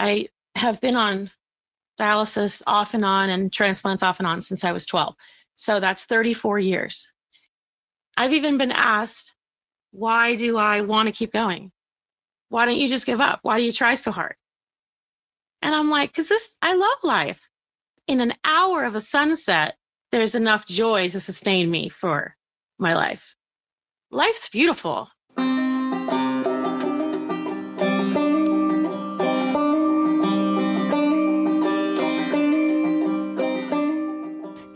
I have been on dialysis off and on and transplants off and on since I was 12. So that's 34 years. I've even been asked, why do I want to keep going? Why don't you just give up? Why do you try so hard? And I'm like, because this, I love life. In an hour of a sunset, there's enough joy to sustain me for my life. Life's beautiful.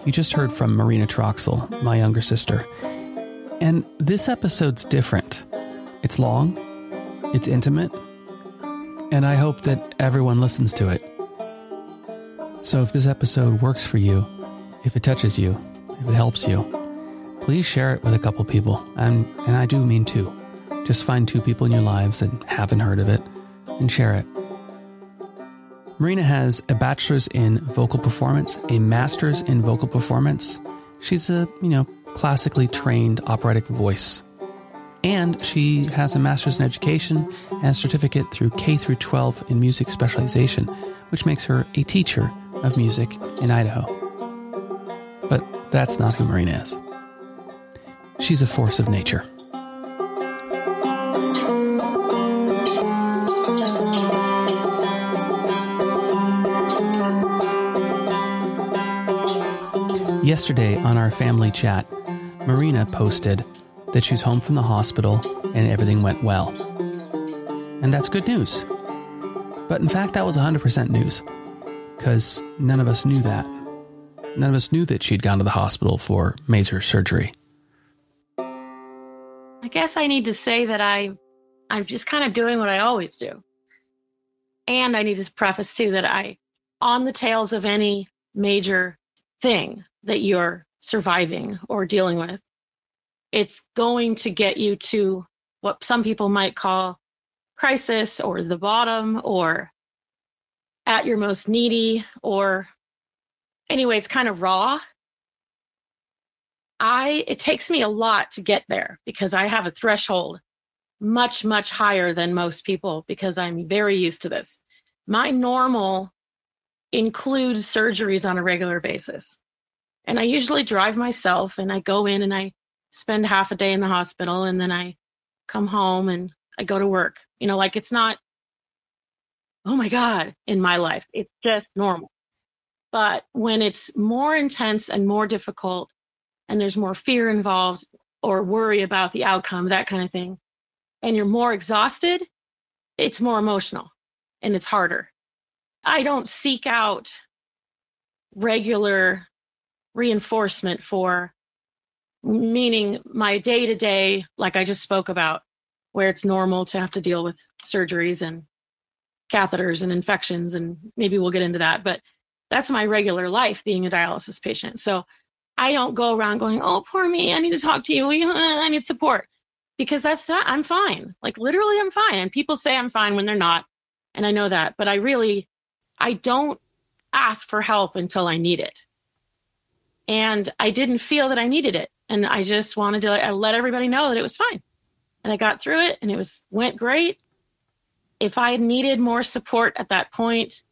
You just heard from Marina Troxell, my younger sister. And this episode's different. It's long, it's intimate, and I hope that everyone listens to it. So if this episode works for you, if it touches you, if it helps you, please share it with a couple people. And, and I do mean two. Just find two people in your lives that haven't heard of it and share it. Marina has a bachelor's in vocal performance, a master's in vocal performance. She's a, you know, classically trained operatic voice. And she has a master's in education and a certificate through K through 12 in music specialization, which makes her a teacher of music in Idaho. But that's not who Marina is. She's a force of nature. Yesterday on our family chat, Marina posted that she's home from the hospital and everything went well. And that's good news. But in fact, that was 100% news because none of us knew that. None of us knew that she'd gone to the hospital for major surgery. I guess I need to say that I I'm just kind of doing what I always do. And I need to preface too that I on the tails of any major thing, that you're surviving or dealing with. It's going to get you to what some people might call crisis or the bottom or at your most needy or anyway, it's kind of raw. I it takes me a lot to get there because I have a threshold much much higher than most people because I'm very used to this. My normal includes surgeries on a regular basis. And I usually drive myself and I go in and I spend half a day in the hospital and then I come home and I go to work. You know, like it's not, oh my God, in my life. It's just normal. But when it's more intense and more difficult and there's more fear involved or worry about the outcome, that kind of thing, and you're more exhausted, it's more emotional and it's harder. I don't seek out regular reinforcement for meaning my day to day, like I just spoke about, where it's normal to have to deal with surgeries and catheters and infections. And maybe we'll get into that. But that's my regular life being a dialysis patient. So I don't go around going, oh, poor me. I need to talk to you. I need support because that's not, I'm fine. Like literally, I'm fine. And people say I'm fine when they're not. And I know that. But I really, I don't ask for help until I need it and I didn't feel that I needed it. And I just wanted to I let everybody know that it was fine. And I got through it and it was went great. If I had needed more support at that point,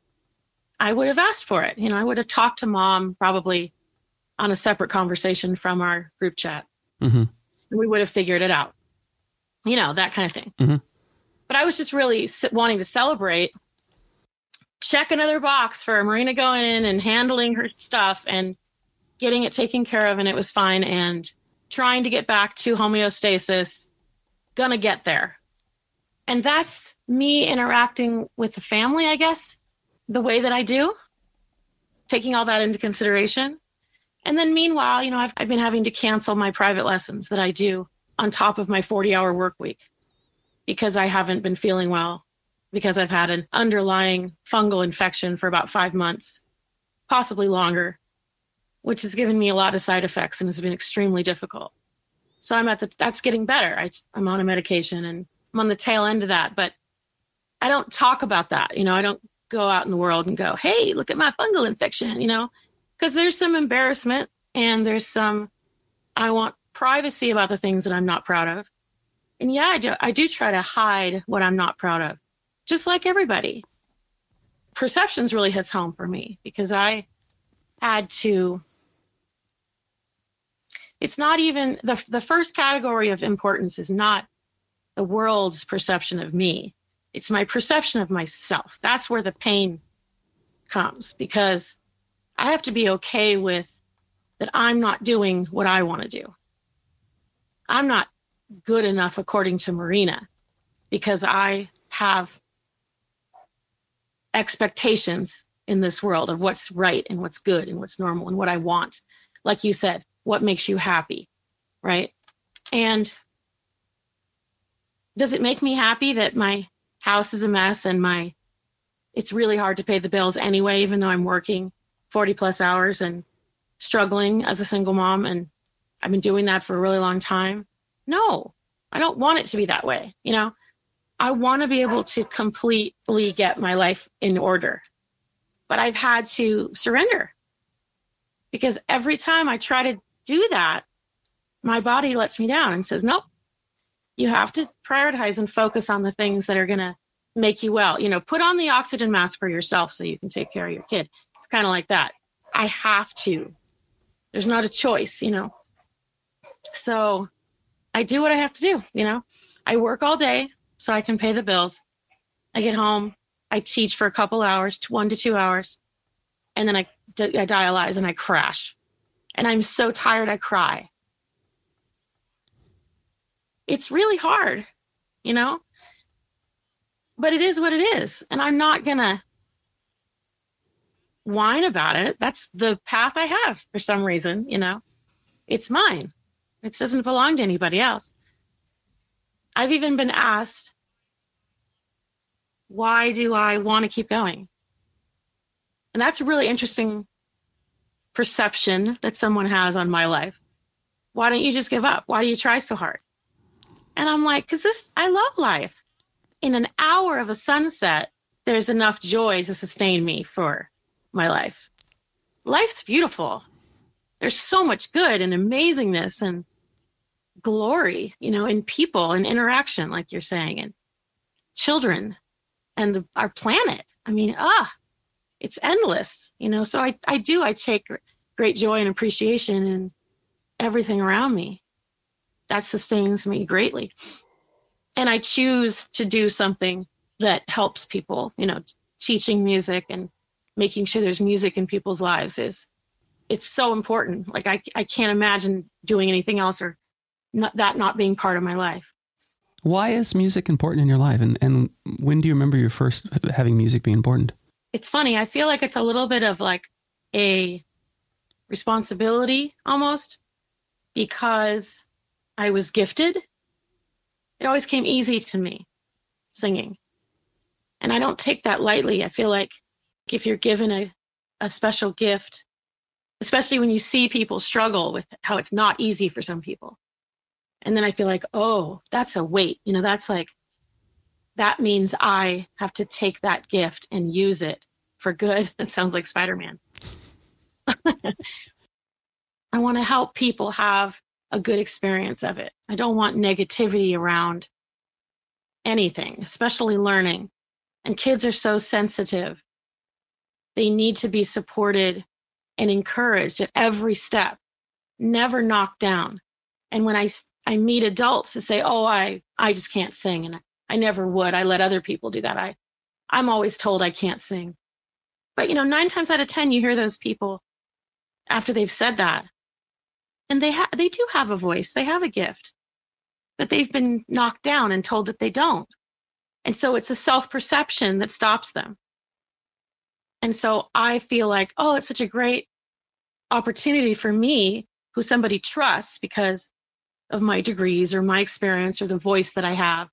I would have asked for it. You know, I would have talked to mom probably on a separate conversation from our group chat. Mm-hmm. And we would have figured it out. You know, that kind of thing. Mm-hmm. But I was just really wanting to celebrate, check another box for Marina going in and handling her stuff and getting it taken care of and it was fine. And trying to get back to homeostasis gonna get there. And that's me interacting with the family i guess the way that i do taking all that into consideration. And then meanwhile you know I've, I've been having to cancel my private lessons that i do on top of my 40 hour work week because i haven't been feeling well because i've had an underlying fungal infection for about five months possibly longer which has given me a lot of side effects and has been extremely difficult. So I'm at the, that's getting better. I, I'm on a medication and I'm on the tail end of that, but I don't talk about that. You know, I don't go out in the world and go, Hey, look at my fungal infection, you know, because there's some embarrassment and there's some, I want privacy about the things that I'm not proud of. And yeah, I do, I do try to hide what I'm not proud of, just like everybody. perceptions really hits home for me because I had to it's not even the the first category of importance is not the world's perception of me. It's my perception of myself. That's where the pain comes because I have to be okay with that I'm not doing what I want to do. I'm not good enough according to Marina because I have expectations in this world of what's right and what's good and what's normal and what I want. Like you said, what makes you happy, right? And does it make me happy that my house is a mess and my it's really hard to pay the bills anyway even though I'm working 40 plus hours and struggling as a single mom and I've been doing that for a really long time? No. I don't want it to be that way, you know? I want to be able to completely get my life in order. But I've had to surrender because every time I try to do that, my body lets me down and says, nope, you have to prioritize and focus on the things that are going to make you well. You know, put on the oxygen mask for yourself so you can take care of your kid. It's kind of like that. I have to. There's not a choice, you know. So I do what I have to do, you know. I work all day so I can pay the bills. I get home, I teach for a couple hours, one to two hours, and then I, I dialyze and I crash. And I'm so tired, I cry it's really hard, you know? But it is what it is. And I'm not going to whine about it. That's the path I have for some reason, you know? It's mine. It doesn't belong to anybody else. I've even been asked, why do I want to keep going? And that's a really interesting perception that someone has on my life. Why don't you just give up? Why do you try so hard? And I'm like, because this, I love life. In an hour of a sunset, there's enough joy to sustain me for my life. Life's beautiful. There's so much good and amazingness and glory, you know, in people and interaction, like you're saying, and children and the, our planet. I mean, ah, it's endless, you know. So I, I do, I take great joy and appreciation in everything around me that sustains me greatly. And I choose to do something that helps people, you know, teaching music and making sure there's music in people's lives is it's so important. Like I, I can't imagine doing anything else or not, that not being part of my life. Why is music important in your life? And, and when do you remember your first having music be important? It's funny. I feel like it's a little bit of like a responsibility almost because I was gifted. It always came easy to me, singing. And I don't take that lightly. I feel like if you're given a, a special gift, especially when you see people struggle with how it's not easy for some people. And then I feel like, oh, that's a weight. You know, that's like, that means I have to take that gift and use it for good. It sounds like Spider Man. I want to help people have a good experience of it. I don't want negativity around anything, especially learning. And kids are so sensitive. They need to be supported and encouraged at every step, never knocked down. And when I, I meet adults that say, oh, I, I just can't sing. And I, never would. I let other people do that. I, I'm always told I can't sing. But, you know, nine times out of 10, you hear those people after they've said that and they ha- they do have a voice they have a gift but they've been knocked down and told that they don't and so it's a self-perception that stops them and so i feel like oh it's such a great opportunity for me who somebody trusts because of my degrees or my experience or the voice that i have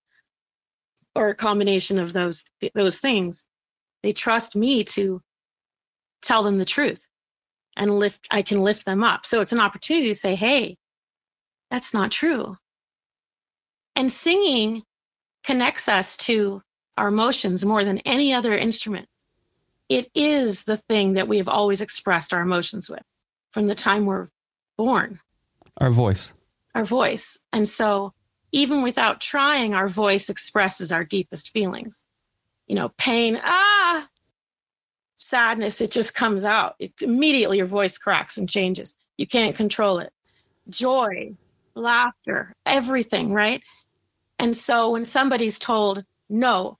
or a combination of those those things they trust me to tell them the truth and lift, I can lift them up. So it's an opportunity to say, hey, that's not true. And singing connects us to our emotions more than any other instrument. It is the thing that we have always expressed our emotions with from the time we're born. Our voice. Our voice. And so even without trying, our voice expresses our deepest feelings. You know, pain, ah, sadness, it just comes out. It, immediately your voice cracks and changes. You can't control it. Joy, laughter, everything, right? And so when somebody's told, no,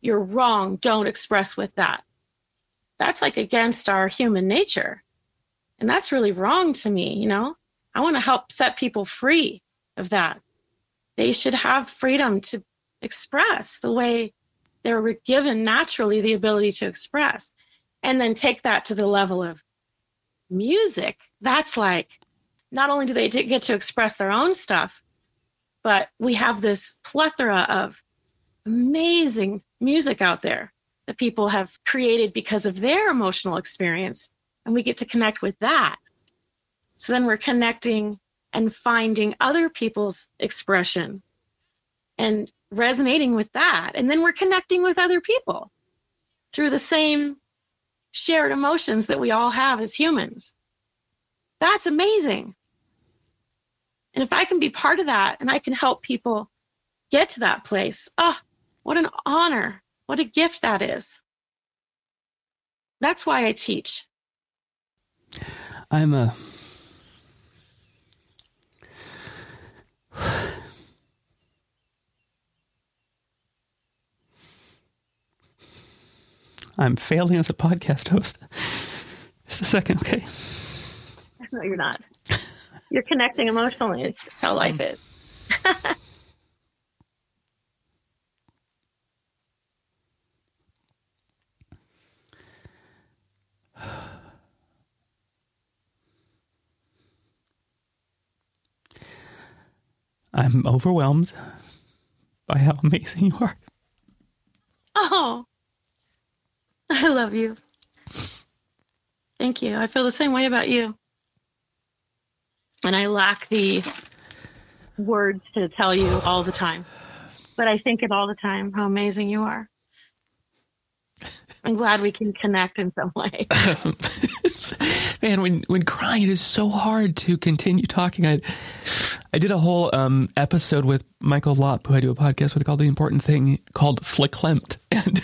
you're wrong, don't express with that, that's like against our human nature. And that's really wrong to me, you know? I want to help set people free of that. They should have freedom to express the way they're given naturally the ability to express. And then take that to the level of music. That's like, not only do they get to express their own stuff, but we have this plethora of amazing music out there that people have created because of their emotional experience. And we get to connect with that. So then we're connecting and finding other people's expression and resonating with that. And then we're connecting with other people through the same shared emotions that we all have as humans. That's amazing. And if I can be part of that and I can help people get to that place, oh, what an honor. What a gift that is. That's why I teach. I'm a. I'm failing as a podcast host. Just a second, okay? No, you're not. You're connecting emotionally. It's just how life is. I'm overwhelmed by how amazing you are. Oh, I love you. Thank you. I feel the same way about you. And I lack the words to tell you all the time. But I think it all the time how amazing you are. I'm glad we can connect in some way. Man, when when crying, it is so hard to continue talking. I I did a whole um, episode with Michael Lopp, who I do a podcast with, called "The Important Thing," called "Flicklempt," and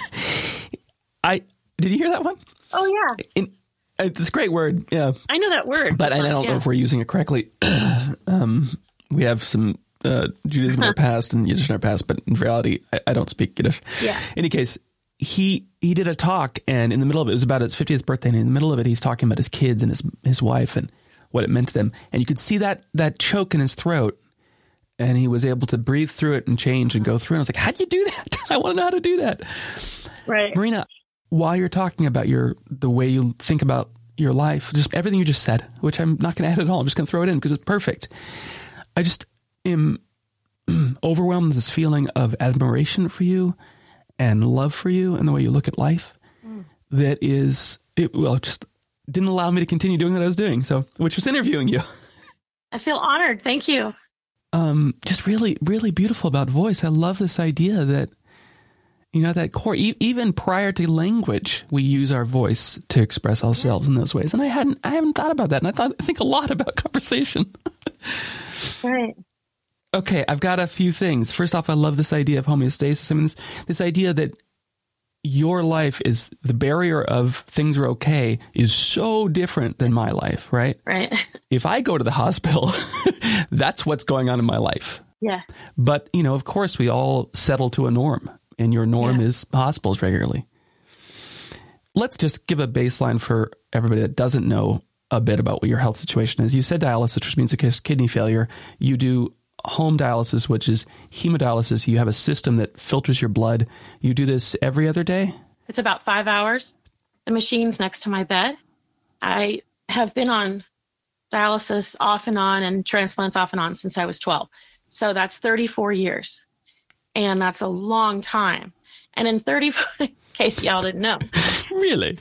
I did you hear that one? Oh yeah, In, it's a great word. Yeah, I know that word, but I don't yeah. know if we're using it correctly. um, we have some uh, Judaism in our past and Yiddish in our past, but in reality, I, I don't speak Yiddish. Yeah. In any case, he he did a talk, and in the middle of it, it was about his 50th birthday, and in the middle of it, he's talking about his kids and his his wife and what it meant to them, and you could see that that choke in his throat, and he was able to breathe through it and change and go through. And I was like, how do you do that? I want to know how to do that. Right, Marina. While you're talking about your the way you think about your life, just everything you just said, which I'm not going to add at all. I'm just going to throw it in because it's perfect. I just am overwhelmed with this feeling of admiration for you and love for you and the way you look at life mm. that is it well just didn't allow me to continue doing what I was doing so which was interviewing you I feel honored thank you um just really really beautiful about voice I love this idea that you know that core e- even prior to language we use our voice to express ourselves in those ways and I hadn't I haven't thought about that and I thought I think a lot about conversation right Okay, I've got a few things. First off, I love this idea of homeostasis. I mean, this, this idea that your life is the barrier of things are okay is so different than my life, right? Right. If I go to the hospital, that's what's going on in my life. Yeah. But, you know, of course, we all settle to a norm, and your norm yeah. is hospitals regularly. Let's just give a baseline for everybody that doesn't know a bit about what your health situation is. You said dialysis, which means a kidney failure. You do home dialysis, which is hemodialysis. You have a system that filters your blood. You do this every other day? It's about five hours. The machine's next to my bed. I have been on dialysis off and on and transplants off and on since I was 12. So that's 34 years. And that's a long time. And in 34, in case y'all didn't know. really?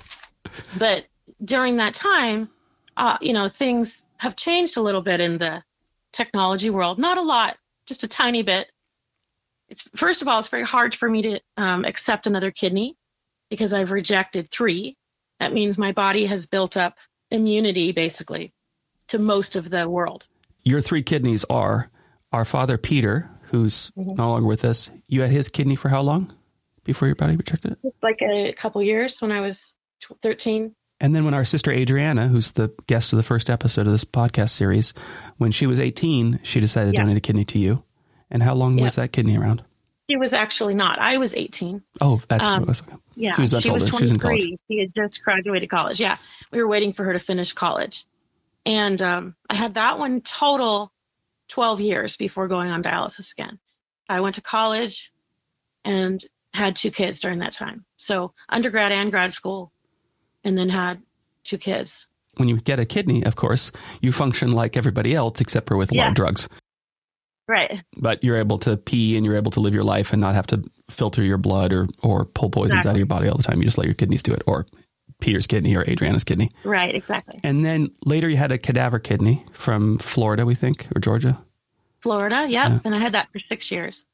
But during that time, uh, you know, things have changed a little bit in the technology world. Not a lot, just a tiny bit. It's first of all, it's very hard for me to um, accept another kidney because I've rejected three. That means my body has built up immunity basically to most of the world. Your three kidneys are our father Peter, who's mm-hmm. no longer with us. You had his kidney for how long before your body rejected it? Like a couple years when I was 13. And then when our sister Adriana, who's the guest of the first episode of this podcast series, when she was 18, she decided to donate a kidney to you. And how long Yeah. was that kidney around? She was actually not. I was 18. Oh, that's what Um, it was. Okay. Yeah. She was she was older. She was in 23. She had just graduated college. Yeah. We were waiting for her to finish college. And um, I had that one total 12 years before going on dialysis again. I went to college and had two kids during that time. So undergrad and grad school, and then had two kids. When you get a kidney, of course, you function like everybody else, except for with a lot of drugs. Right. But you're able to pee and you're able to live your life and not have to filter your blood or, or pull poisons out of your body all the time. You just let your kidneys do it, or Peter's kidney or Adriana's kidney. Right. Exactly. And then later you had a cadaver kidney from Florida, we think, or Georgia. Florida. Yep. Yeah. And I had that for six years.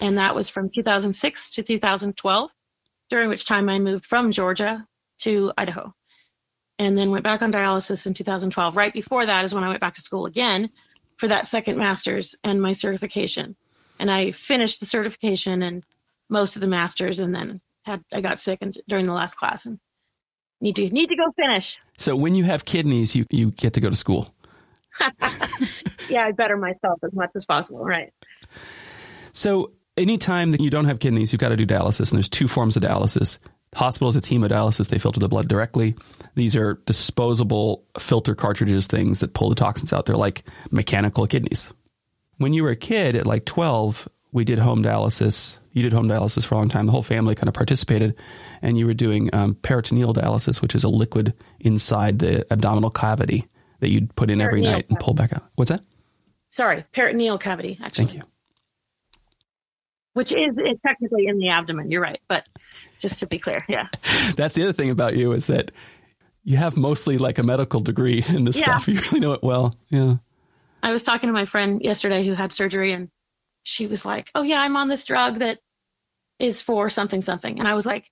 And that was from 2006 to 2012, during which time I moved from Georgia to Idaho. And then went back on dialysis in 2012. Right before that is when I went back to school again for that second master's and my certification. And I finished the certification and most of the masters and then had I got sick and during the last class and need to need to go finish. So when you have kidneys, you, you get to go to school. Yeah, I better myself as much as possible. Right. So anytime that you don't have kidneys, you've got to do dialysis. And there's two forms of dialysis. Hospitals, it's hemodialysis. They filter the blood directly. These are disposable filter cartridges, things that pull the toxins out. They're like mechanical kidneys. When you were a kid at like 12, we did home dialysis. You did home dialysis for a long time. The whole family kind of participated. And you were doing um, peritoneal dialysis, which is a liquid inside the abdominal cavity that you'd put in every Peritoneal night and pull back out. What's that? Sorry, peritoneal cavity, actually. Thank you. which is it's technically in the abdomen. You're right, but just to be clear, yeah, That's the other thing about you is that you have mostly like a medical degree in this Yeah. stuff. You really know it well. Yeah. I was talking to my friend yesterday who had surgery, and she was like, "Oh yeah, I'm on this drug that is for something something," and I was like.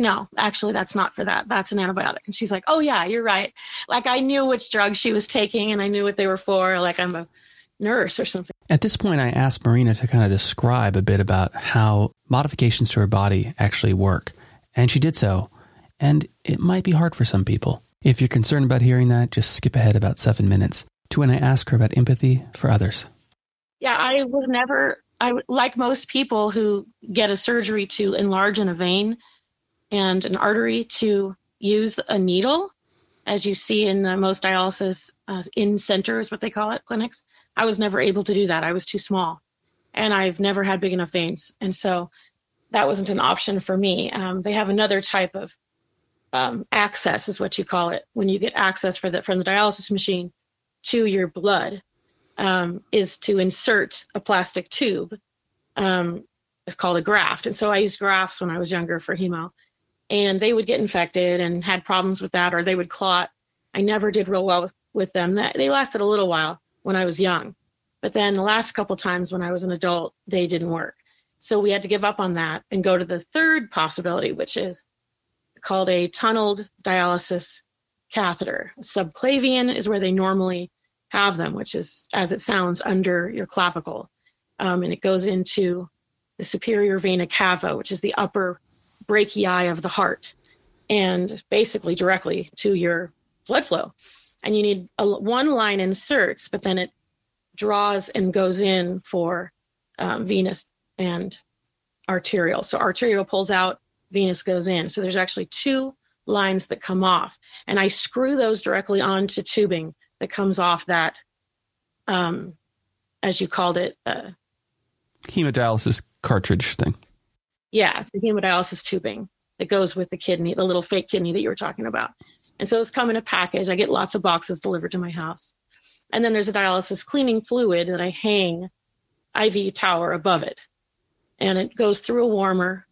No, actually, that's not for that. That's an antibiotic. And she's like, "Oh yeah, you're right." Like I knew which drugs she was taking, and I knew what they were for. Like I'm a nurse or something. At this point, I asked Marina to kind of describe a bit about how modifications to her body actually work. And she did so. And it might be hard for some people. If you're concerned about hearing that, just skip ahead about seven minutes to when I ask her about empathy for others. Yeah, I was never, I like most people who get a surgery to enlarge in a vein and an artery to use a needle, as you see in most dialysis uh, in centers, what they call it, clinics. I was never able to do that. I was too small, and I've never had big enough veins, and so that wasn't an option for me. Um, they have another type of um, access, is what you call it, when you get access for the from the dialysis machine to your blood um, is to insert a plastic tube. Um, it's called a graft. And so I used grafts when I was younger for hemo. And they would get infected and had problems with that, or they would clot. I never did real well with, them. That, they lasted a little while when I was young. But then the last couple times when I was an adult, they didn't work. So we had to give up on that and go to the third possibility, which is called a tunneled dialysis catheter. Subclavian is where they normally have them, which is, as it sounds, under your clavicle. Um, and it goes into the superior vena cava, which is the upper brachii of the heart, and basically directly to your blood flow. And you need a, one line inserts, but then it draws and goes in for um, venous and arterial. So arterial pulls out, venous goes in. So there's actually two lines that come off, and I screw those directly onto tubing that comes off that, um, as you called it, uh, Hemodialysis cartridge thing. yeah, it's the hemodialysis tubing that goes with the kidney, the little fake kidney that you were talking about. And so it's come in a package. I get lots of boxes delivered to my house. And then there's a dialysis cleaning fluid that I hang IV tower above it. And it goes through a warmer,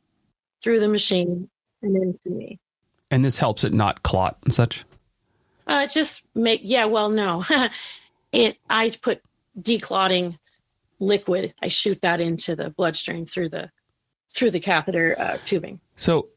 through the machine, and into me. And this helps it not clot and such. Uh, just make yeah. Well, no, it. I put declotting liquid. I shoot that into the bloodstream through the through the catheter uh, tubing. So,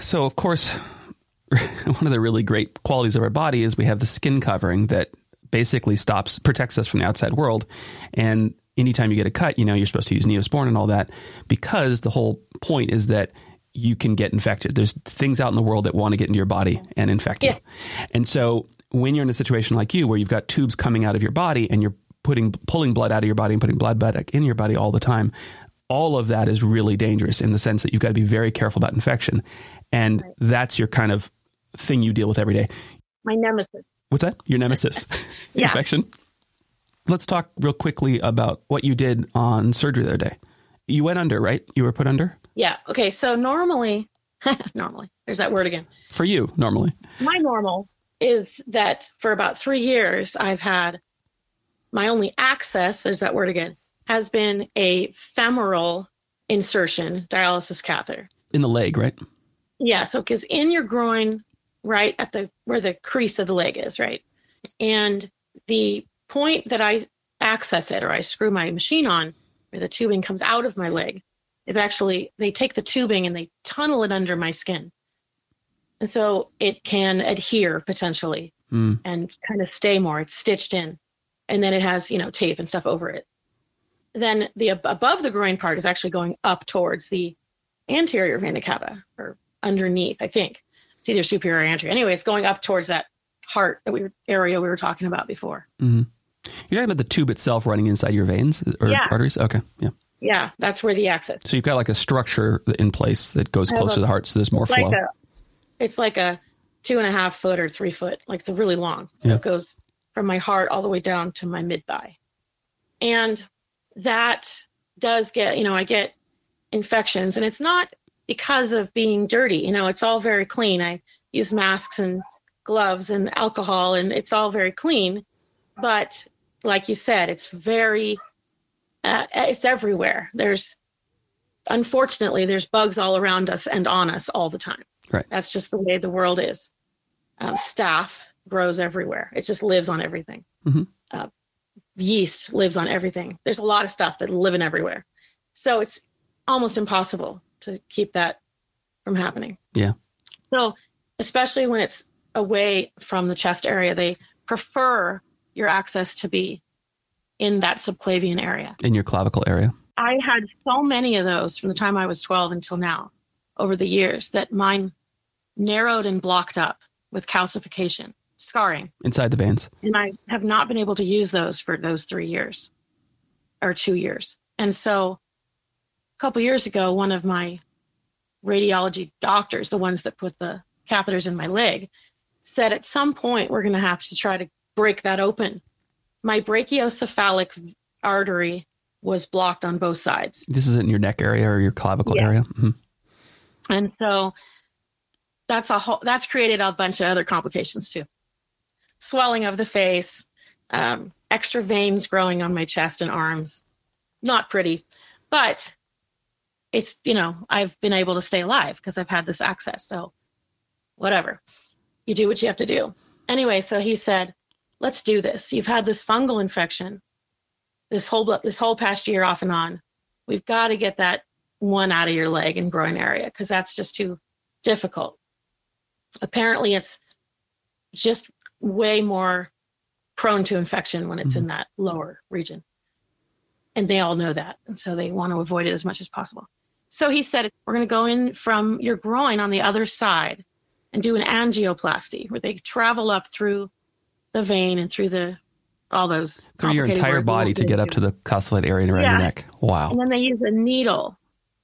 so of course, one of the really great qualities of our body is we have the skin covering that basically stops, protects us from the outside world. And anytime you get a cut, you know, you're supposed to use Neosporin and all that because the whole point is that you can get infected. There's things out in the world that want to get into your body and infect Yeah. you. And so when you're in a situation like you where you've got tubes coming out of your body and you're putting pulling blood out of your body and putting blood back in your body all the time, all of that is really dangerous in the sense that you've got to be very careful about infection. And that's your kind of thing you deal with every day. My nemesis. What's that? Your nemesis Yeah. infection. Let's talk real quickly about what you did on surgery the other day. You went under, right? You were put under Yeah. Okay. So normally, normally, there's that word again. for you normally. My normal is that for about three years, I've had my only access, there's that word again, has been a femoral insertion dialysis catheter. in the leg, right? Yeah. So, because in your groin, right at the where the crease of the leg is, right? And the point that I access it or I screw my machine on, where the tubing comes out of my leg, is actually they take the tubing and they tunnel it under my skin. And so it can adhere potentially Mm. and kind of stay more. It's stitched in. And then it has, you know, tape and stuff over it. Then the ab- above the groin part is actually going up towards the anterior vena cava or underneath, I think. It's either superior or anterior. Anyway, it's going up towards that heart that we were, area we were talking about before. You're talking about the tube itself running inside your veins or Yeah. arteries? Okay. Yeah. Yeah, that's where the access. So you've got like a structure in place that goes closer to the heart so there's more It's flow. like a, it's like a two and a half foot or three foot. Like it's a really long. So Yeah. it goes from my heart all the way down to my mid thigh. And that does get, you know, I get infections and it's not because of being dirty. You know, it's all very clean. I use masks and gloves and alcohol and it's all very clean. But like you said, it's very, uh, it's everywhere. There's, unfortunately, there's bugs all around us and on us all the time. Right. That's just the way the world is. Um, staph grows everywhere. It just lives on everything. Mhm. Uh, yeast lives on everything. There's a lot of stuff that living everywhere. So it's almost impossible to keep that from happening. Yeah. So especially when it's away from the chest area, they prefer your access to be in that subclavian area. in your clavicle area. I had so many of those from the time I was 12 until now over the years that mine narrowed and blocked up with calcification, scarring. Inside the veins. And I have not been able to use those for those three years or two years. And so a couple years ago, one of my radiology doctors, the ones that put the catheters in my leg, said at some point we're going to have to try to break that open. My brachiocephalic artery was blocked on both sides. This is in your neck area or your clavicle Yeah. area. Mhm. And so that's a whole that's created a bunch of other complications too. Swelling of the face, um, extra veins growing on my chest and arms. Not pretty, but it's you know I've been able to stay alive because I've had this access. So whatever, you do what you have to do. Anyway, so he said, "Let's do this. You've had this fungal infection this whole this whole past year off and on. We've got to get that one out of your leg and groin area because that's just too difficult. Apparently, it's just way more prone to infection when it's in mm-hmm. that lower region. And they all know that. And so they want to avoid it as much as possible. So he said, We're going to go in from your groin on the other side and do an angioplasty where they travel up through the vein and through the all those Through your entire body to get up to the calcified area around your neck. Wow. And then they use a needle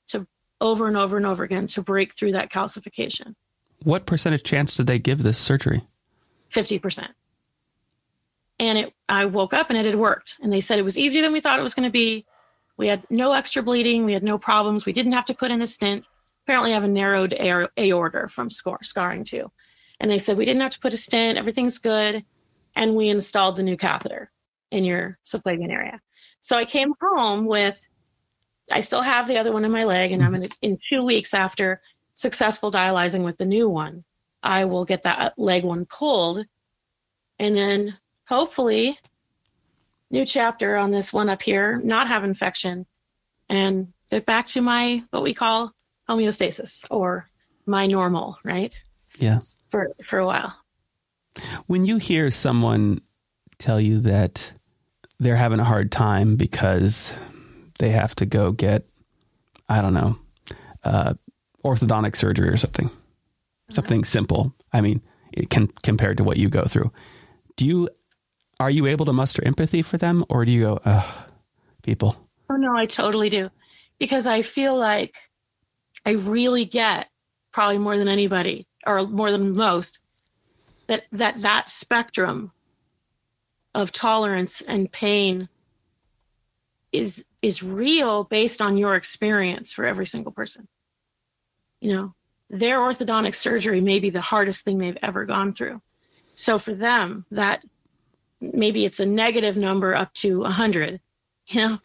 to over and over and over again to break through that calcification. What percentage chance did they give this surgery? 50%. And it I woke up and it had worked. And they said it was easier than we thought it was going to be. We had no extra bleeding, we had no problems. We didn't have to put in a stent. Apparently I have a narrowed aorta from scar- scarring too. And they said we didn't have to put a stent, everything's good. And we installed the new catheter in your subclavian area. So I came home with I still have the other one in my leg, and I'm in, in two weeks after successful dialyzing with the new one. I will get that leg one pulled, and then hopefully, new chapter on this one up here, not have infection, and get back to my what we call homeostasis or my normal, right? Yeah. For for a while. When you hear someone tell you that they're having a hard time because they have to go get, I don't know, uh, orthodontic surgery or something, something simple. I mean, it can compared to what you go through. Do you are you able to muster empathy for them, or do you go, Ugh, people? Oh no, I totally do, because I feel like I really get probably more than anybody or more than most that that that spectrum of tolerance and pain is is real based on your experience for every single person. You know their orthodontic surgery may be the hardest thing they've ever gone through. So for them that maybe it's a negative number up to 100 you know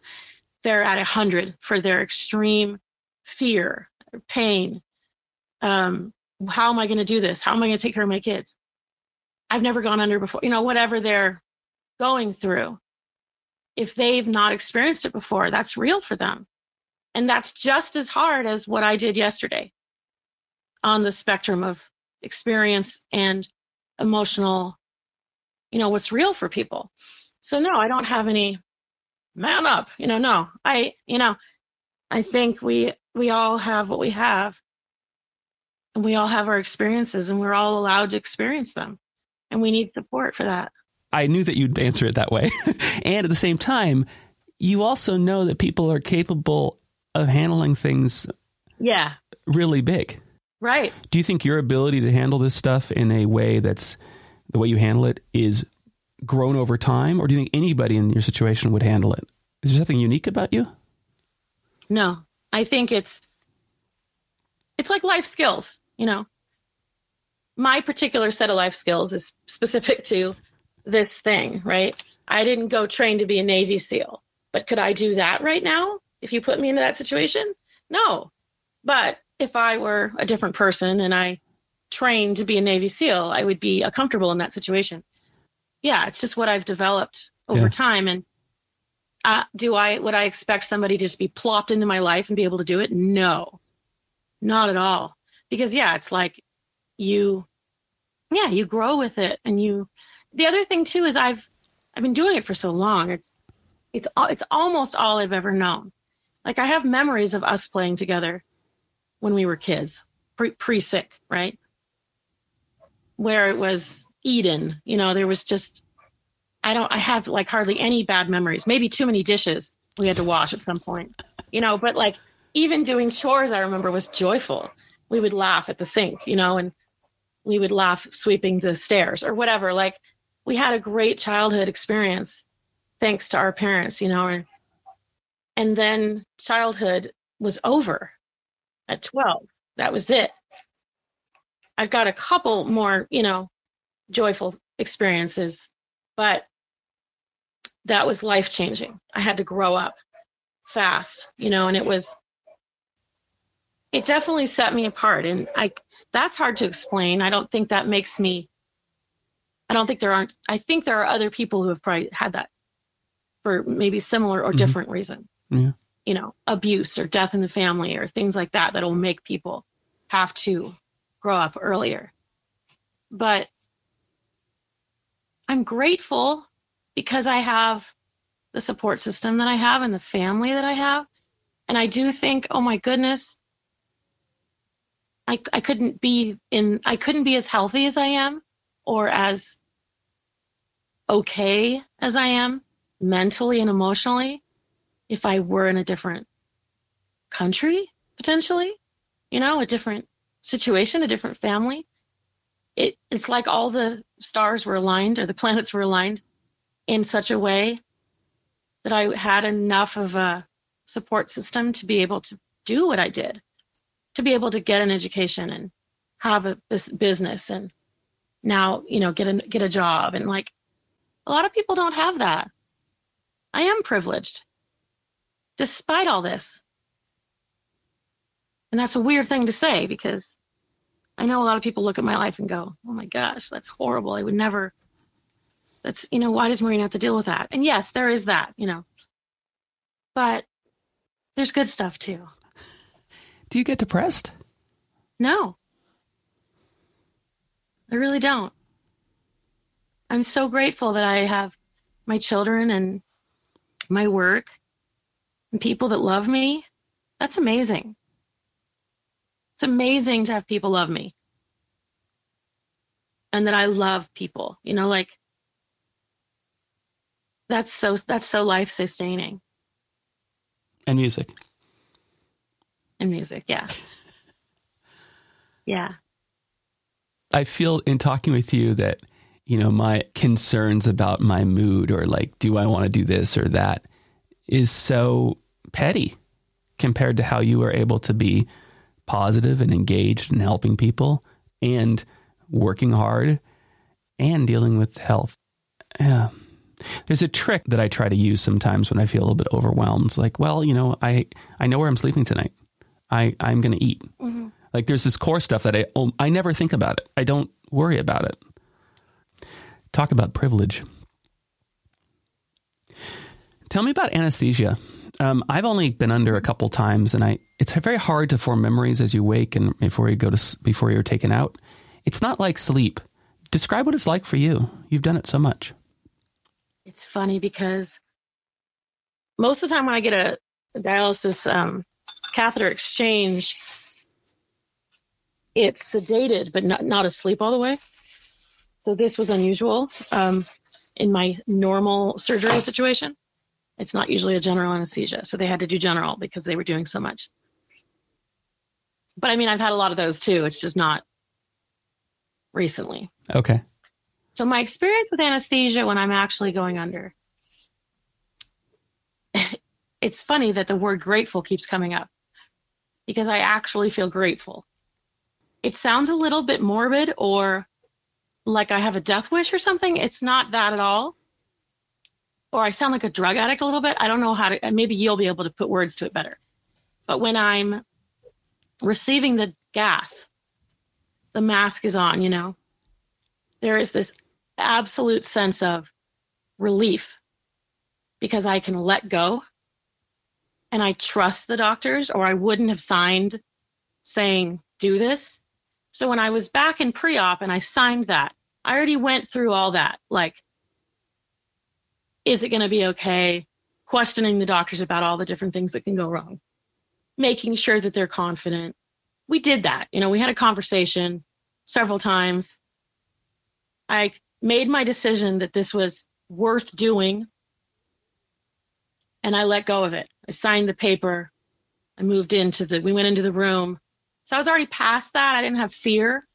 they're at 100 for their extreme fear pain. Um, how am i going to do this? How am i going to take care of my kids i've never gone under before you know whatever they're going through. If they've not experienced it before that's real for them. And that's just as hard as what i did yesterday on the spectrum of experience and emotional you know what's real for people. So no i don't have any man up you know no. I you know i think we we all have what we have. And we all have our experiences and we're all allowed to experience them and we need support for that. I knew that you'd answer it that way. And at the same time you also know that people are capable of handling things yeah. really big. Right. Do you think your ability to handle this stuff in a way that's the way you handle it is grown over time? Or do you think anybody in your situation would handle it? Is there something unique about you? No. I think it's it's like life skills you know my particular set of life skills is specific to this thing right? I didn't go train to be a navy seal but could i do that right now if you put me into that situation? No. But if i were a different person and i trained to be a navy seal i would be comfortable in that situation. Yeah it's just what i've developed over yeah. time. And uh, do i would i expect somebody to just be plopped into my life and be able to do it? No. Not at all. Because yeah it's like you yeah you grow with it and you the other thing too is i've i've been doing it for so long. It's it's it's almost all i've ever known. Like i have memories of us playing together when we were kids pre pre sick right? Where it was eden you know there was just i don't i have like hardly any bad memories. Maybe too many dishes we had to wash at some point you know but like even doing chores i remember was joyful. We would laugh at the sink, you know, and we would laugh sweeping the stairs or whatever. Like we had a great childhood experience thanks to our parents, you know, and, and then childhood was over at 12. That was it. I've got a couple more, you know, joyful experiences, but that was life changing. I had to grow up fast, you know, and it was it definitely set me apart and i that's hard to explain i don't think that makes me i don't think there aren't i think there are other people who have probably had that for maybe similar or mm-hmm. different reason yeah. you know abuse or death in the family or things like that that'll make people have to grow up earlier but i'm grateful because i have the support system that i have and the family that i have and i do think oh my goodness I, I couldn't be in I couldn't be as healthy as I am or as okay as I am mentally and emotionally if I were in a different country potentially you know a different situation a different family. It it's like all the stars were aligned or the planets were aligned in such a way that I had enough of a support system to be able to do what I did to be able to get an education and have a business and now you know get a get a job. And like a lot of people don't have that. I am privileged despite all this. And that's a weird thing to say because i know a lot of people look at my life and go oh my gosh that's horrible. I would never that's you know why does marina have to deal with that? And yes there is that you know. But there's good stuff too do you get depressed? No. I really don't. I'm so grateful that I have my children and my work and people that love me. That's amazing. It's amazing to have people love me and that I love people, you know, like that's so, that's so life sustaining. And music. And music. Yeah. yeah. I feel in talking with you that, you know, my concerns about my mood or like, do I want to do this or that is so petty compared to how you are able to be positive and engaged and helping people and working hard and dealing with health. Yeah. There's a trick that I try to use sometimes when I feel a little bit overwhelmed. Like, well, you know, I, I know where I'm sleeping tonight. I, I'm going to eat. Mm-hmm. Like there's this core stuff that I, oh, I never think about it. I don't worry about it. Talk about privilege. Tell me about anesthesia. Um, I've only been under a couple times, and I it's very hard to form memories as you wake and before you go to before you're taken out. It's not like sleep. Describe what it's like for you. You've done it so much. It's funny because most of the time when I get a, a dialysis um, catheter exchange, it's sedated but not not asleep all the way. So this was unusual um, in my normal surgery situation. It's not usually a general anesthesia. So they had to do general because they were doing so much. But I mean, I've had a lot of those too. It's just not recently. Okay. So my experience with anesthesia when I'm actually going under, it's funny that the word grateful keeps coming up because I actually feel grateful. It sounds a little bit morbid or like I have a death wish or something. It's not that at all or I sound like a drug addict a little bit. I don't know how to, maybe you'll be able to put words to it better. But when I'm receiving the gas, the mask is on, you know, there is this absolute sense of relief because I can let go and I trust the doctors, or I wouldn't have signed saying, do this. So when I was back in pre op and I signed that, I already went through all that. Like, is it going to be okay? Questioning the doctors about all the different things that can go wrong, making sure that they're confident. We did that. You know, we had a conversation several times. I made my decision that this was worth doing and I let go of it. I signed the paper. I moved into the, we went into the room. So I was already past that. I didn't have fear.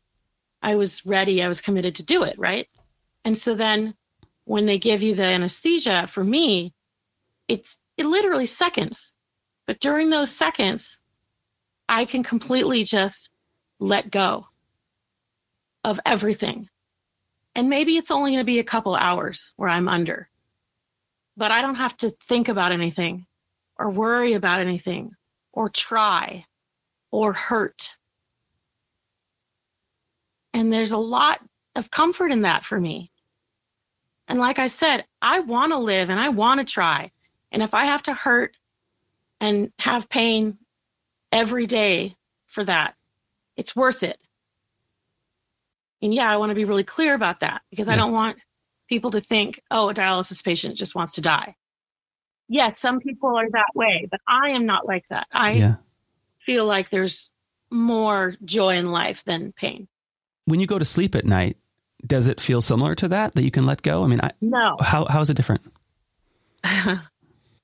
I was ready. I was committed to do it. Right. And so then when they give you the anesthesia, for me, it's it literally seconds. But during those seconds, I can completely just let go of everything. And maybe it's only going to be a couple hours where I'm under, but I don't have to think about anything or worry about anything or try or hurt. And there's a lot of comfort in that for me. And like I said, I want to live and I want to try. And if I have to hurt and have pain every day for that, it's worth it. And yeah, I want to be really clear about that because yeah. I don't want people to think, oh, a dialysis patient just wants to die. Yes, some people are that way, but I am not like that. I yeah. feel like there's more joy in life than pain. When you go to sleep at night, does it feel similar to that that you can let go? I mean, I, no. How how is it different? I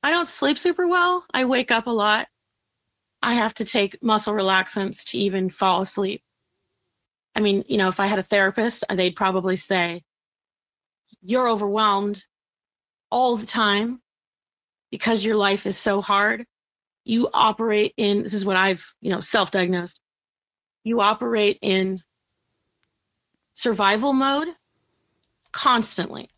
don't sleep super well. I wake up a lot. I have to take muscle relaxants to even fall asleep. I mean, you know, if I had a therapist, they'd probably say, You're overwhelmed all the time because your life is so hard. You operate in, this is what I've, you know, self diagnosed. You operate in survival mode constantly.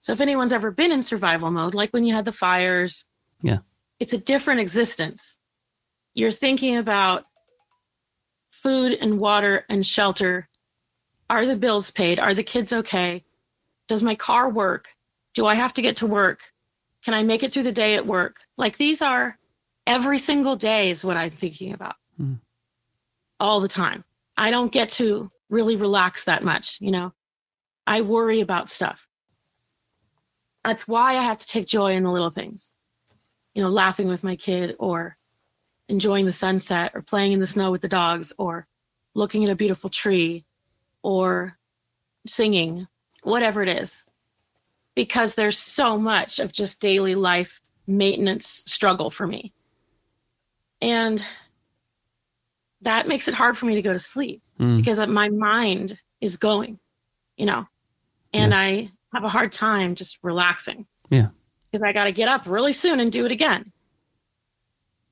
So if anyone's ever been in survival mode, like when you had the fires, yeah, it's a different existence. You're thinking about food and water and shelter. Are the bills paid? Are the kids okay? Does my car work? Do I have to get to work? Can I make it through the day at work? Like these are every single day is what I'm thinking about mm. all the time. I don't get to really relax that much, you know. I worry about stuff. That's why I have to take joy in the little things. You know, laughing with my kid or enjoying the sunset or playing in the snow with the dogs or looking at a beautiful tree or singing, whatever it is. Because there's so much of just daily life maintenance struggle for me. And that makes it hard for me to go to sleep mm. because my mind is going, you know, and yeah. I have a hard time just relaxing. Yeah. Because I got to get up really soon and do it again.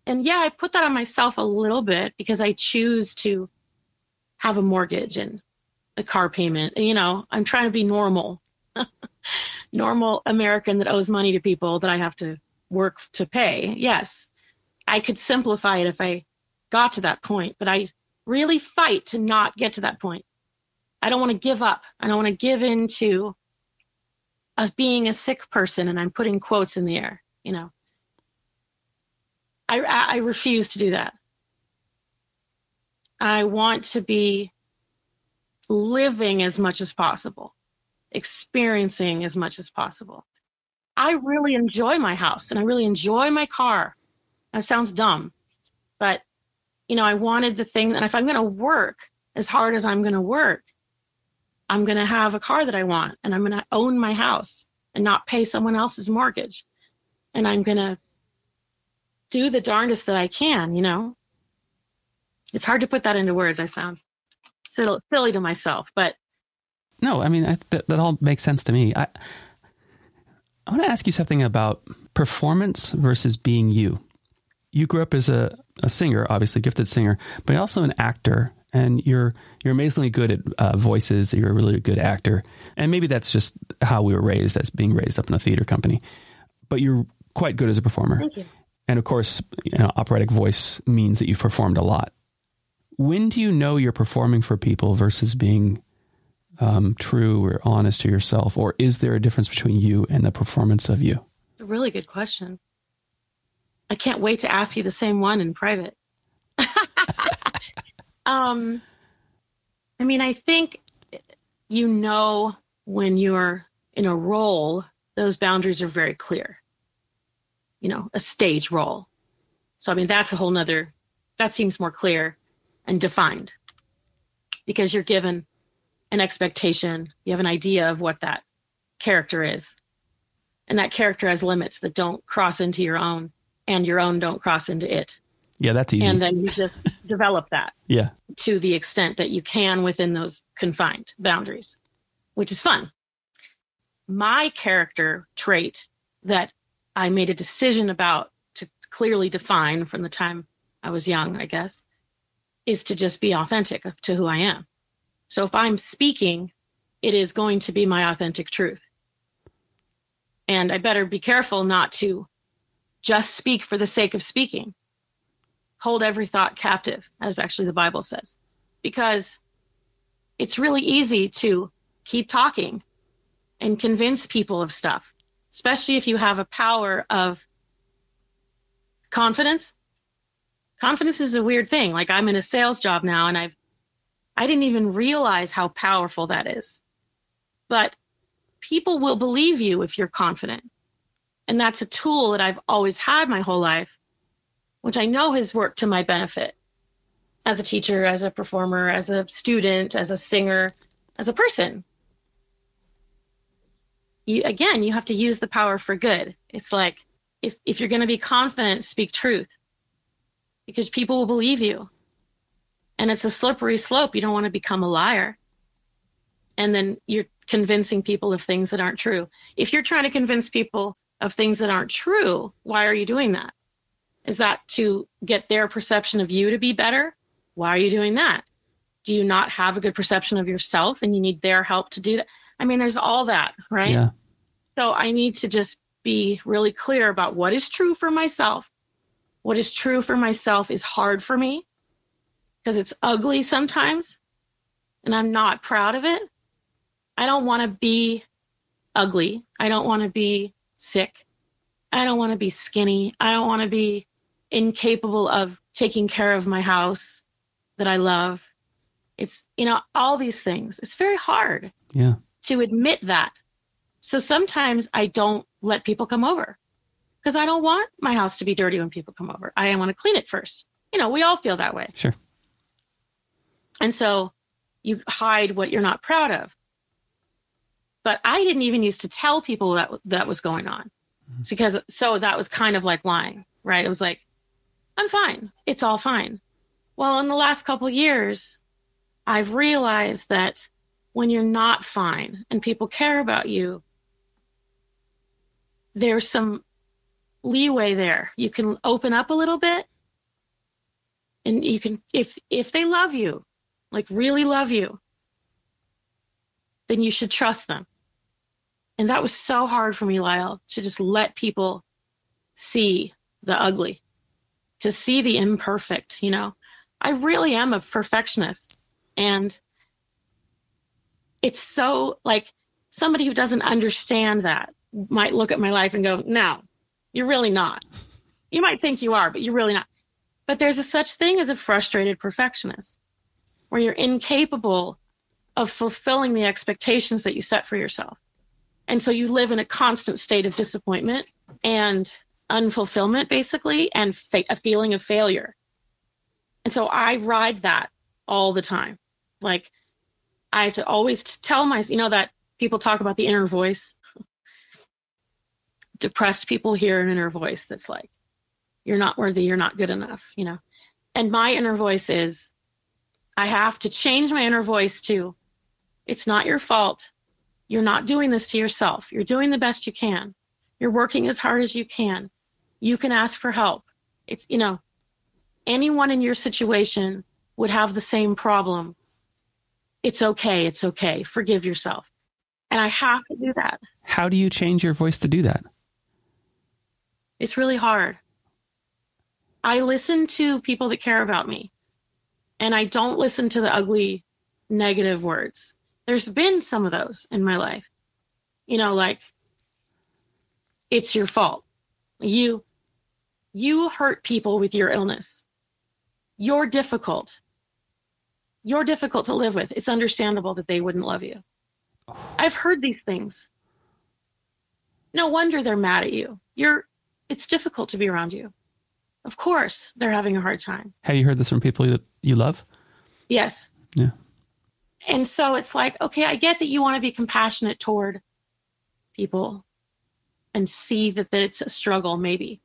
And yeah, I put that on myself a little bit because I choose to have a mortgage and a car payment. And, you know, I'm trying to be normal, normal American that owes money to people that I have to work to pay. Yes, I could simplify it if I got to that point, but I really fight to not get to that point. I don't want to give up. I don't want to give in to us being a sick person, and I'm putting quotes in the air, you know. I, I refuse to do that. I want to be living as much as possible, experiencing as much as possible. I really enjoy my house and I really enjoy my car. That sounds dumb, but you know, I wanted the thing that if I'm going to work as hard as I'm going to work, I'm going to have a car that I want and I'm going to own my house and not pay someone else's mortgage. And I'm going to do the darndest that I can, you know? It's hard to put that into words. I sound silly to myself, but. No, I mean, I, that, that all makes sense to me. I, I want to ask you something about performance versus being you. You grew up as a, a singer, obviously gifted singer, but also an actor, and you're you're amazingly good at uh, voices. You're a really good actor, and maybe that's just how we were raised, as being raised up in a theater company. But you're quite good as a performer. Thank you. And of course, you know, operatic voice means that you've performed a lot. When do you know you're performing for people versus being um, true or honest to yourself? Or is there a difference between you and the performance of you? A really good question. I can't wait to ask you the same one in private. um, I mean, I think you know when you're in a role, those boundaries are very clear you know, a stage role. So, I mean, that's a whole nother, that seems more clear and defined because you're given an expectation, you have an idea of what that character is. And that character has limits that don't cross into your own, and your own don't cross into it. Yeah, that's easy. And then you just develop that. Yeah. To the extent that you can within those confined boundaries, which is fun. My character trait that I made a decision about to clearly define from the time I was young, I guess, is to just be authentic to who I am. So if I'm speaking, it is going to be my authentic truth. And I better be careful not to just speak for the sake of speaking. Hold every thought captive, as actually the Bible says, because it's really easy to keep talking and convince people of stuff especially if you have a power of confidence. Confidence is a weird thing. Like I'm in a sales job now and I've I didn't even realize how powerful that is. But people will believe you if you're confident. And that's a tool that I've always had my whole life, which I know has worked to my benefit as a teacher, as a performer, as a student, as a singer, as a person you again you have to use the power for good it's like if if you're going to be confident speak truth because people will believe you and it's a slippery slope. You don't want to become a liar. And then you're convincing people of things that aren't true. If you're trying to convince people of things that aren't true why are you doing that? Is that to get their perception of you to be better? Why are you doing that? Do you not have a good perception of yourself and you need their help to do that? I mean, there's all that, right? Yeah. So I need to just be really clear about what is true for myself. What is true for myself is hard for me because it's ugly sometimes and I'm not proud of it. I don't want to be ugly. I don't want to be sick. I don't want to be skinny. I don't want to be incapable of taking care of my house that I love. It's, you know, all these things. It's very hard. Yeah to admit that. So sometimes I don't let people come over. because I don't want my house to be dirty when people come over. I want to clean it first. You know, we all feel that way. Sure. And so you hide what you're not proud of. But I didn't even used to tell people that that was going on. Mm-hmm. Because so that was kind of like lying, right? It was like, I'm fine. It's all fine. Well, in the last couple years, I've realized that when you're not fine and people care about you, there's some leeway there. You can open up a little bit and you can if if they love you, like really love you, then you should trust them. And that was so hard for me, Lyle, to just let people see the ugly, to see the imperfect, you know. I really am a perfectionist. And it's so like somebody who doesn't understand that might look at my life and go, no, you're really not. You might think you are, but you're really not. But there's a such thing as a frustrated perfectionist where you're incapable of fulfilling the expectations that you set for yourself. And so you live in a constant state of disappointment and unfulfillment, basically, and fa- a feeling of failure. And so I ride that all the time. Like I have to always tell myself, you know, that people talk about the inner voice. Depressed people hear an inner voice that's like, you're not worthy, you're not good enough, you know. And my inner voice is, I have to change my inner voice to, it's not your fault. You're not doing this to yourself. You're doing the best you can. You're working as hard as you can. You can ask for help. It's, you know, anyone in your situation would have the same problem. It's okay. It's okay. Forgive yourself. And I have to do that. How do you change your voice to do that? It's really hard. I listen to people that care about me and I don't listen to the ugly negative words. There's been some of those in my life. You know, like it's your fault. You you hurt people with your illness. You're difficult. You're difficult to live with. It's understandable that they wouldn't love you. I've heard these things. No wonder they're mad at you. You're it's difficult to be around you. Of course, they're having a hard time. Have you heard this from people that you love? Yes. Yeah. And so it's like, okay, I get that you want to be compassionate toward people and see that, that it's a struggle, maybe,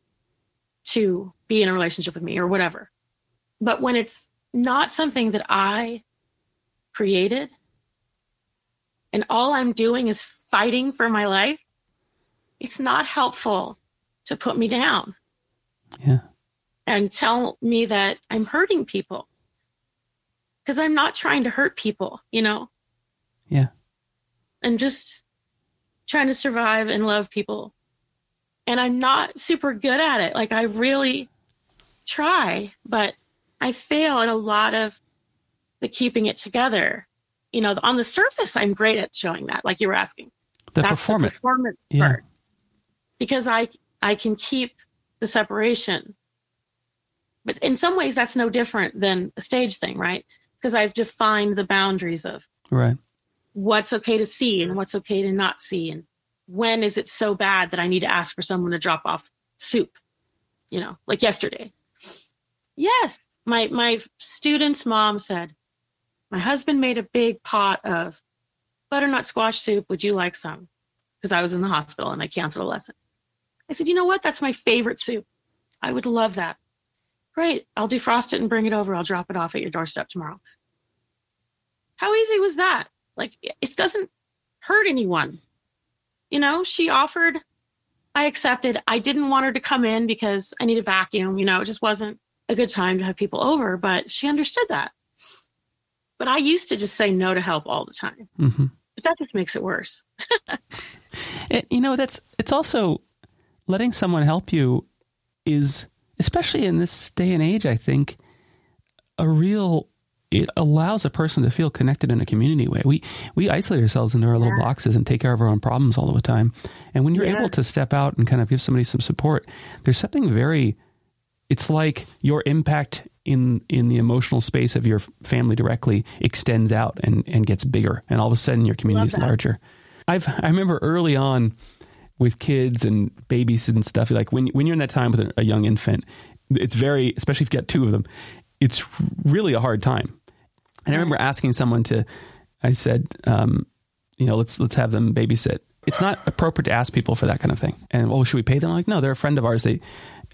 to be in a relationship with me or whatever. But when it's not something that I created and all I'm doing is fighting for my life, it's not helpful to put me down. Yeah. And tell me that I'm hurting people. Because I'm not trying to hurt people, you know? Yeah. I'm just trying to survive and love people. And I'm not super good at it. Like, I really try, but I fail at a lot of the keeping it together. You know, on the surface, I'm great at showing that, like you were asking. The That's performance, the performance yeah. part. Because I I can keep the separation. But in some ways, that's no different than a stage thing, right? Because I've defined the boundaries of right what's okay to see and what's okay to not see, and when is it so bad that I need to ask for someone to drop off soup, you know, like yesterday. Yes, my my student's mom said, my husband made a big pot of butternut squash soup. Would you like some? Because I was in the hospital and I canceled a lesson. I said, you know what? That's my favorite soup. I would love that. Great. I'll defrost it and bring it over. I'll drop it off at your doorstep tomorrow. How easy was that? Like, it doesn't hurt anyone. You know, she offered, I accepted. I didn't want her to come in because I need a vacuum. You know, it just wasn't a good time to have people over, but she understood that. But I used to just say no to help all the time. Mm-hmm. But that just makes it worse. it, you know, that's, it's also letting someone help you is, especially in this day and age, I think, a real it allows a person to feel connected in a community way. We we isolate ourselves into our little boxes and take care of our own problems all the time. And when you're yeah. able to step out and kind of give somebody some support, there's something very it's like your impact in in the emotional space of your family directly extends out and, and gets bigger and all of a sudden your community is larger. I've I remember early on with kids and babies and stuff, like when when you're in that time with a, a young infant, it's very, especially if you get two of them, it's really a hard time. And I remember asking someone to, I said, um, you know, let's let's have them babysit. It's not appropriate to ask people for that kind of thing. And well, should we pay them? I'm like, no, they're a friend of ours. They,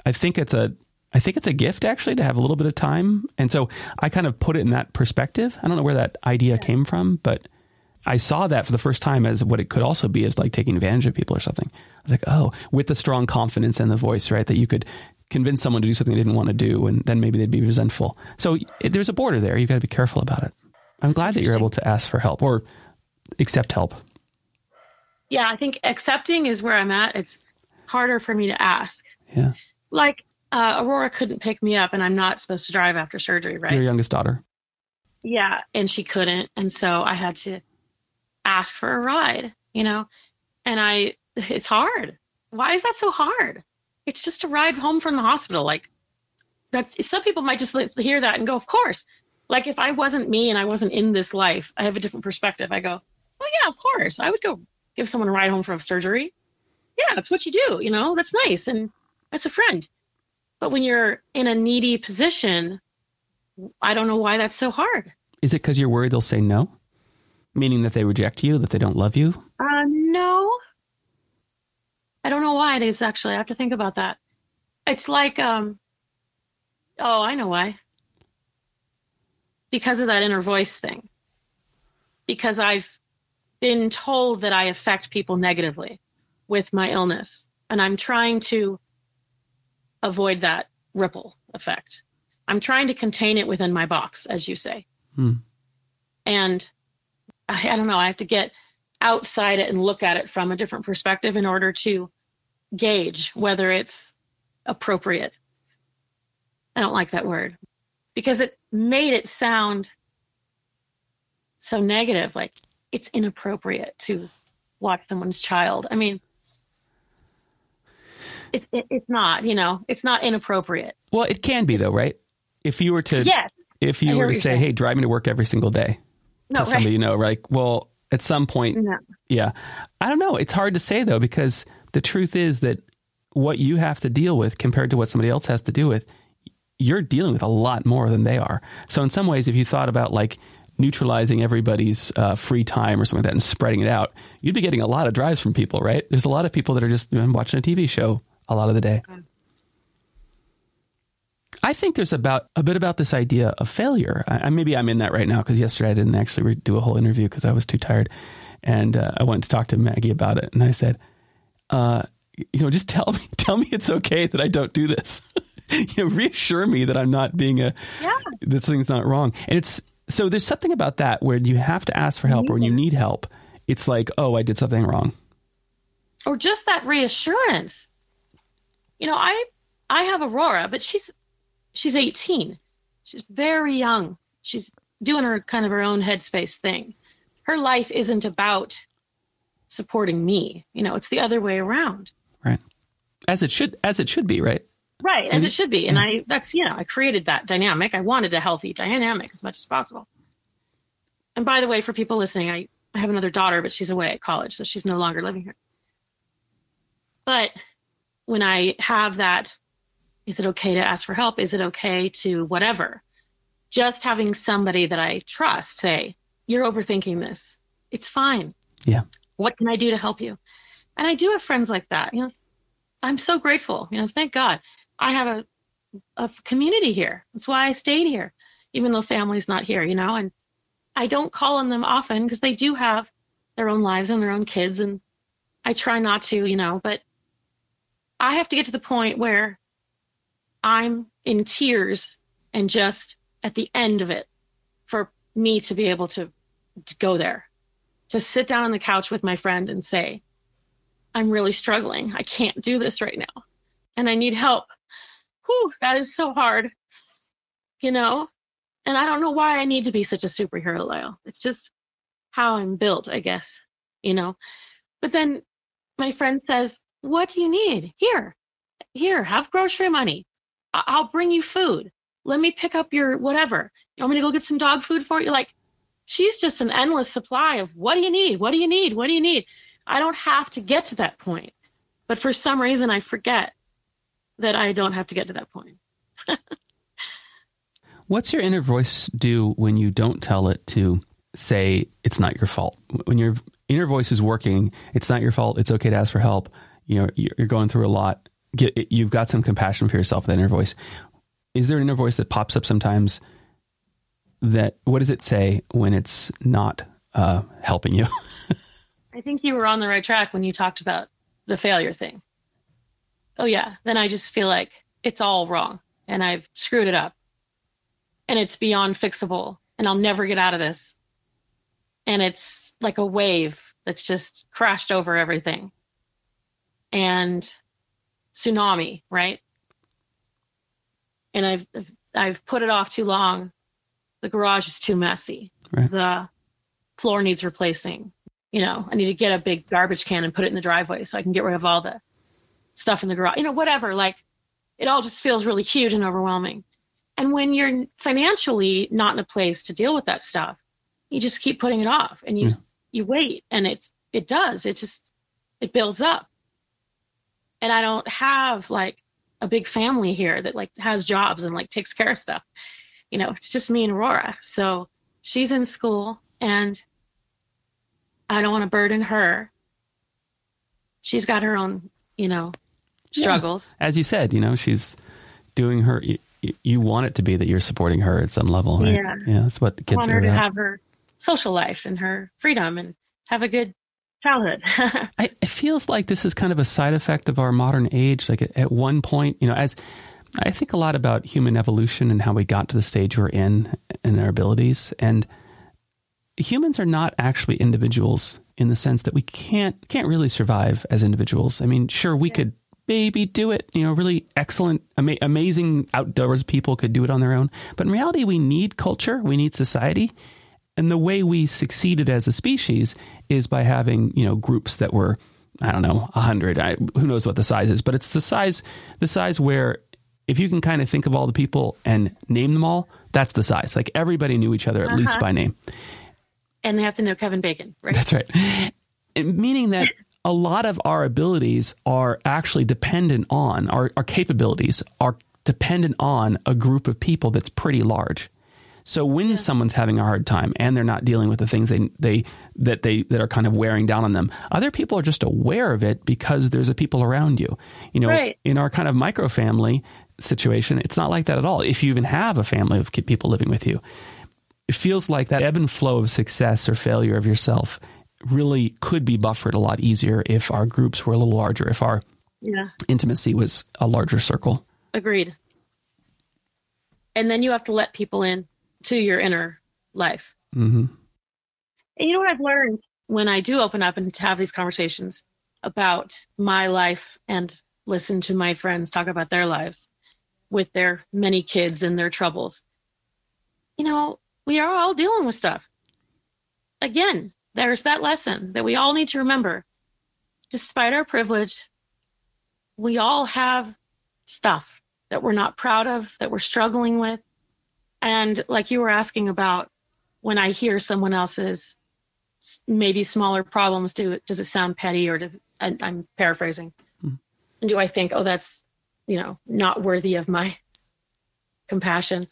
I think it's a, I think it's a gift actually to have a little bit of time. And so I kind of put it in that perspective. I don't know where that idea came from, but I saw that for the first time as what it could also be as like taking advantage of people or something. I was like, oh, with the strong confidence and the voice, right? That you could convince someone to do something they didn't want to do, and then maybe they'd be resentful. So it, there's a border there. You've got to be careful about it. I'm glad that you're able to ask for help or accept help. Yeah, I think accepting is where I'm at. It's harder for me to ask. Yeah. Like uh, Aurora couldn't pick me up, and I'm not supposed to drive after surgery, right? Your youngest daughter. Yeah, and she couldn't, and so I had to ask for a ride, you know? And I, it's hard. Why is that so hard? It's just a ride home from the hospital. Like, that some people might just hear that and go, of course. Like, if I wasn't me and I wasn't in this life, I have a different perspective. I go, oh, yeah, of course. I would go give someone a ride home from surgery. Yeah, that's what you do, you know? That's nice. And that's a friend. But when you're in a needy position, I don't know why that's so hard. Is it because you're worried they'll say no? Meaning that they reject you, that they don't love you? Uh, no. I don't know why it is actually. I have to think about that. It's like, um, oh, I know why. Because of that inner voice thing. Because I've been told that I affect people negatively with my illness. And I'm trying to avoid that ripple effect. I'm trying to contain it within my box, as you say. Hmm. And I, I don't know, I have to get outside it and look at it from a different perspective in order to gauge whether it's appropriate. I don't like that word because it made it sound so negative, like it's inappropriate to watch someone's child. I mean, it, it, it's not, you know, it's not inappropriate. Well, it can be though, right? If you were to, yes, if you were to say, saying. "Hey, drive me to work every single day," no, to right. somebody you know, right? Well, at some point, no. yeah. I don't know. It's hard to say though, because the truth is that what you have to deal with compared to what somebody else has to do with, you're dealing with a lot more than they are. So in some ways, if you thought about like neutralizing everybody's uh, free time or something like that and spreading it out, you'd be getting a lot of drives from people, right? There's a lot of people that are just you know, watching a TV show a lot of the day. I think there's about a bit about this idea of failure. I, maybe I'm in that right now because yesterday I didn't actually re- do a whole interview because I was too tired, and uh, I went to talk to Maggie about it, and I said, uh, you know, just tell me, tell me it's okay that I don't do this. you know, reassure me that I'm not being a yeah. that something's not wrong. And it's so there's something about that where you have to ask for help, or when you need help, it's like, oh, I did something wrong, or just that reassurance. You know, I I have Aurora, but she's she's 18. She's very young. She's doing her kind of her own headspace thing. Her life isn't about supporting me. You know, it's the other way around. Right. As it should as it should be, right? Right, as it should be. And I that's you know, I created that dynamic. I wanted a healthy dynamic as much as possible. And by the way, for people listening, I, I have another daughter, but she's away at college, so she's no longer living here. But when I have that is it okay to ask for help? Is it okay to whatever? Just having somebody that I trust say, You're overthinking this. It's fine. Yeah. What can I do to help you? And I do have friends like that. You know, I'm so grateful. You know, thank God I have a, a community here. That's why I stayed here, even though family's not here, you know, and I don't call on them often because they do have their own lives and their own kids. And I try not to, you know, but I have to get to the point where I'm in tears and just at the end of it for me to be able to, to go there, to sit down on the couch with my friend and say, I'm really struggling. I can't do this right now and I need help. Whew, that is so hard, you know? And I don't know why I need to be such a superhero, Lyle. It's just how I'm built, I guess, you know? But then my friend says, What do you need? Here, here, have grocery money. I'll bring you food. Let me pick up your whatever. You want me to go get some dog food for you? Like, she's just an endless supply of what do you need? What do you need? What do you need? I don't have to get to that point. But for some reason, I forget that I don't have to get to that point. What's your inner voice do when you don't tell it to say it's not your fault? When your inner voice is working, it's not your fault. It's okay to ask for help. You know, you're going through a lot. Get, you've got some compassion for yourself. That inner voice. Is there an inner voice that pops up sometimes? That what does it say when it's not uh, helping you? I think you were on the right track when you talked about the failure thing. Oh yeah, then I just feel like it's all wrong and I've screwed it up and it's beyond fixable and I'll never get out of this. And it's like a wave that's just crashed over everything. And tsunami, right? And I've I've put it off too long. The garage is too messy. Right. The floor needs replacing. You know, I need to get a big garbage can and put it in the driveway so I can get rid of all the stuff in the garage. You know, whatever. Like it all just feels really huge and overwhelming. And when you're financially not in a place to deal with that stuff, you just keep putting it off and you yeah. you wait and it's it does. It just it builds up. And I don't have like a big family here that like has jobs and like takes care of stuff. You know, it's just me and Aurora. So she's in school and I don't want to burden her. She's got her own, you know, struggles. Yeah. As you said, you know, she's doing her you want it to be that you're supporting her at some level, right? Yeah, yeah. That's what kids I want her to have her social life and her freedom and have a good childhood. I, it feels like this is kind of a side effect of our modern age. Like at, at one point, you know, as I think a lot about human evolution and how we got to the stage we're in and our abilities, and humans are not actually individuals in the sense that we can't can't really survive as individuals. I mean, sure, we could maybe do it. You know, really excellent, ama- amazing outdoors people could do it on their own. But in reality, we need culture, we need society. And the way we succeeded as a species is by having, you know, groups that were, I don't know, a hundred. Who knows what the size is? But it's the size, the size where if you can kind of think of all the people and name them all, that's the size. Like everybody knew each other at uh-huh. least by name. And they have to know Kevin Bacon, right? That's right. Meaning that a lot of our abilities are actually dependent on our, our capabilities are dependent on a group of people that's pretty large. So when yeah. someone's having a hard time and they're not dealing with the things they they that they that are kind of wearing down on them, other people are just aware of it because there's a people around you. You know, right. in our kind of micro family situation, it's not like that at all. If you even have a family of people living with you, it feels like that ebb and flow of success or failure of yourself really could be buffered a lot easier if our groups were a little larger, if our yeah. intimacy was a larger circle. Agreed. And then you have to let people in to your inner life. Mm-hmm. And you know what I've learned when I do open up and have these conversations about my life and listen to my friends talk about their lives with their many kids and their troubles. You know, we are all dealing with stuff. Again, there's that lesson that we all need to remember. Despite our privilege, we all have stuff that we're not proud of, that we're struggling with. And like you were asking about, when I hear someone else's maybe smaller problems, do does it sound petty or does I, am paraphrasing? Hmm. And do I think, oh, that's you know not worthy of my compassion?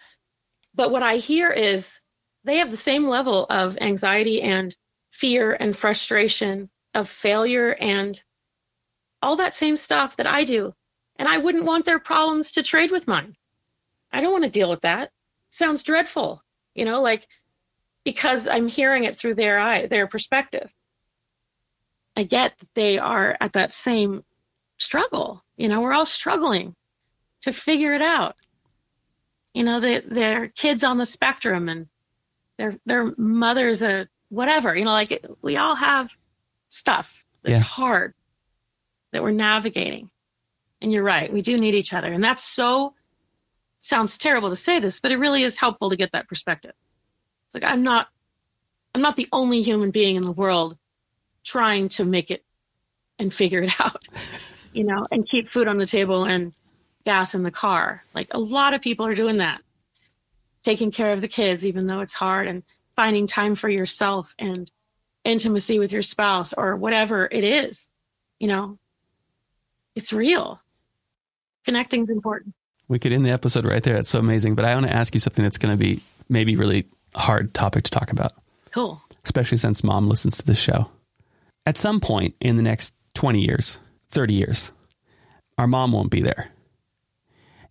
But what I hear is they have the same level of anxiety and fear and frustration of failure and all that same stuff that I do. And I wouldn't want their problems to trade with mine. I don't want to deal with that. Sounds dreadful, you know, like because I'm hearing it through their eye, their perspective. I get that they are at that same struggle. You know, we're all struggling to figure it out. You know, they, they're kids on the spectrum and their their mother's a whatever, you know, like it, we all have stuff that's yeah. hard that we're navigating. And you're right, we do need each other. And that's so sounds terrible to say this, but it really is helpful to get that perspective. It's like I'm not I'm not the only human being in the world trying to make it and figure it out, you know, and keep food on the table and gas in the car. Like a lot of people are doing that. Taking care of the kids even though it's hard and finding time for yourself and intimacy with your spouse or whatever it is, you know. it's real. Connecting is important. We could end the episode right there. It's so amazing. But I want to ask you something that's going to be maybe really hard topic to talk about. Cool. Especially since mom listens to this show. At some point in the next 20 years, 30 years, our mom won't be there.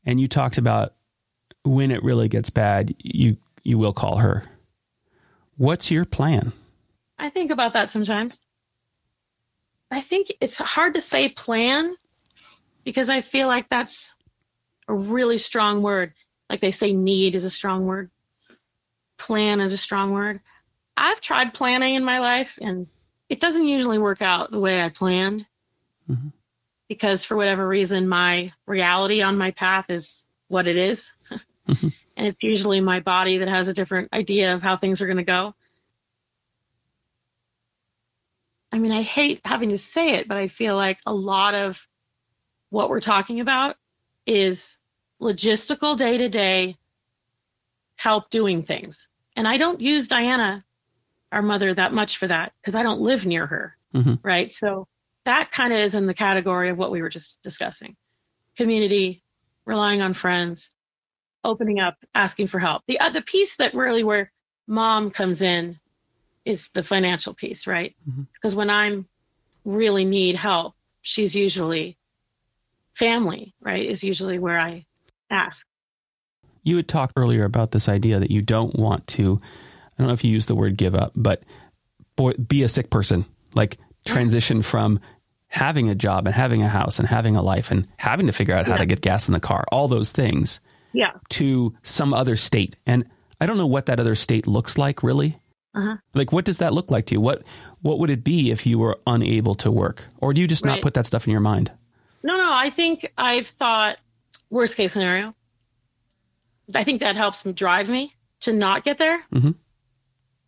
And you talked about when it really gets bad, you you will call her. What's your plan? I think about that sometimes. I think it's hard to say plan because I feel like that's a really strong word. Like they say, need is a strong word, plan is a strong word. I've tried planning in my life and it doesn't usually work out the way I planned mm-hmm. because, for whatever reason, my reality on my path is what it is. Mm-hmm. and it's usually my body that has a different idea of how things are going to go. I mean, I hate having to say it, but I feel like a lot of what we're talking about is logistical day to day help doing things. And I don't use Diana, our mother, that much for that because I don't live near her. Mm-hmm. Right. So that kind of is in the category of what we were just discussing community, relying on friends, opening up, asking for help. The, the piece that really where mom comes in is the financial piece, right? Mm-hmm. Because when I'm really need help, she's usually family, right? Is usually where I ask. You had talked earlier about this idea that you don't want to, I don't know if you use the word give up, but be a sick person, like transition from having a job and having a house and having a life and having to figure out how yeah. to get gas in the car, all those things. Yeah. To some other state. And I don't know what that other state looks like really. Uh-huh. Like, what does that look like to you? What What would it be if you were unable to work, or do you just right. not put that stuff in your mind? No, no. I think I've thought worst case scenario. I think that helps drive me to not get there. Mm-hmm.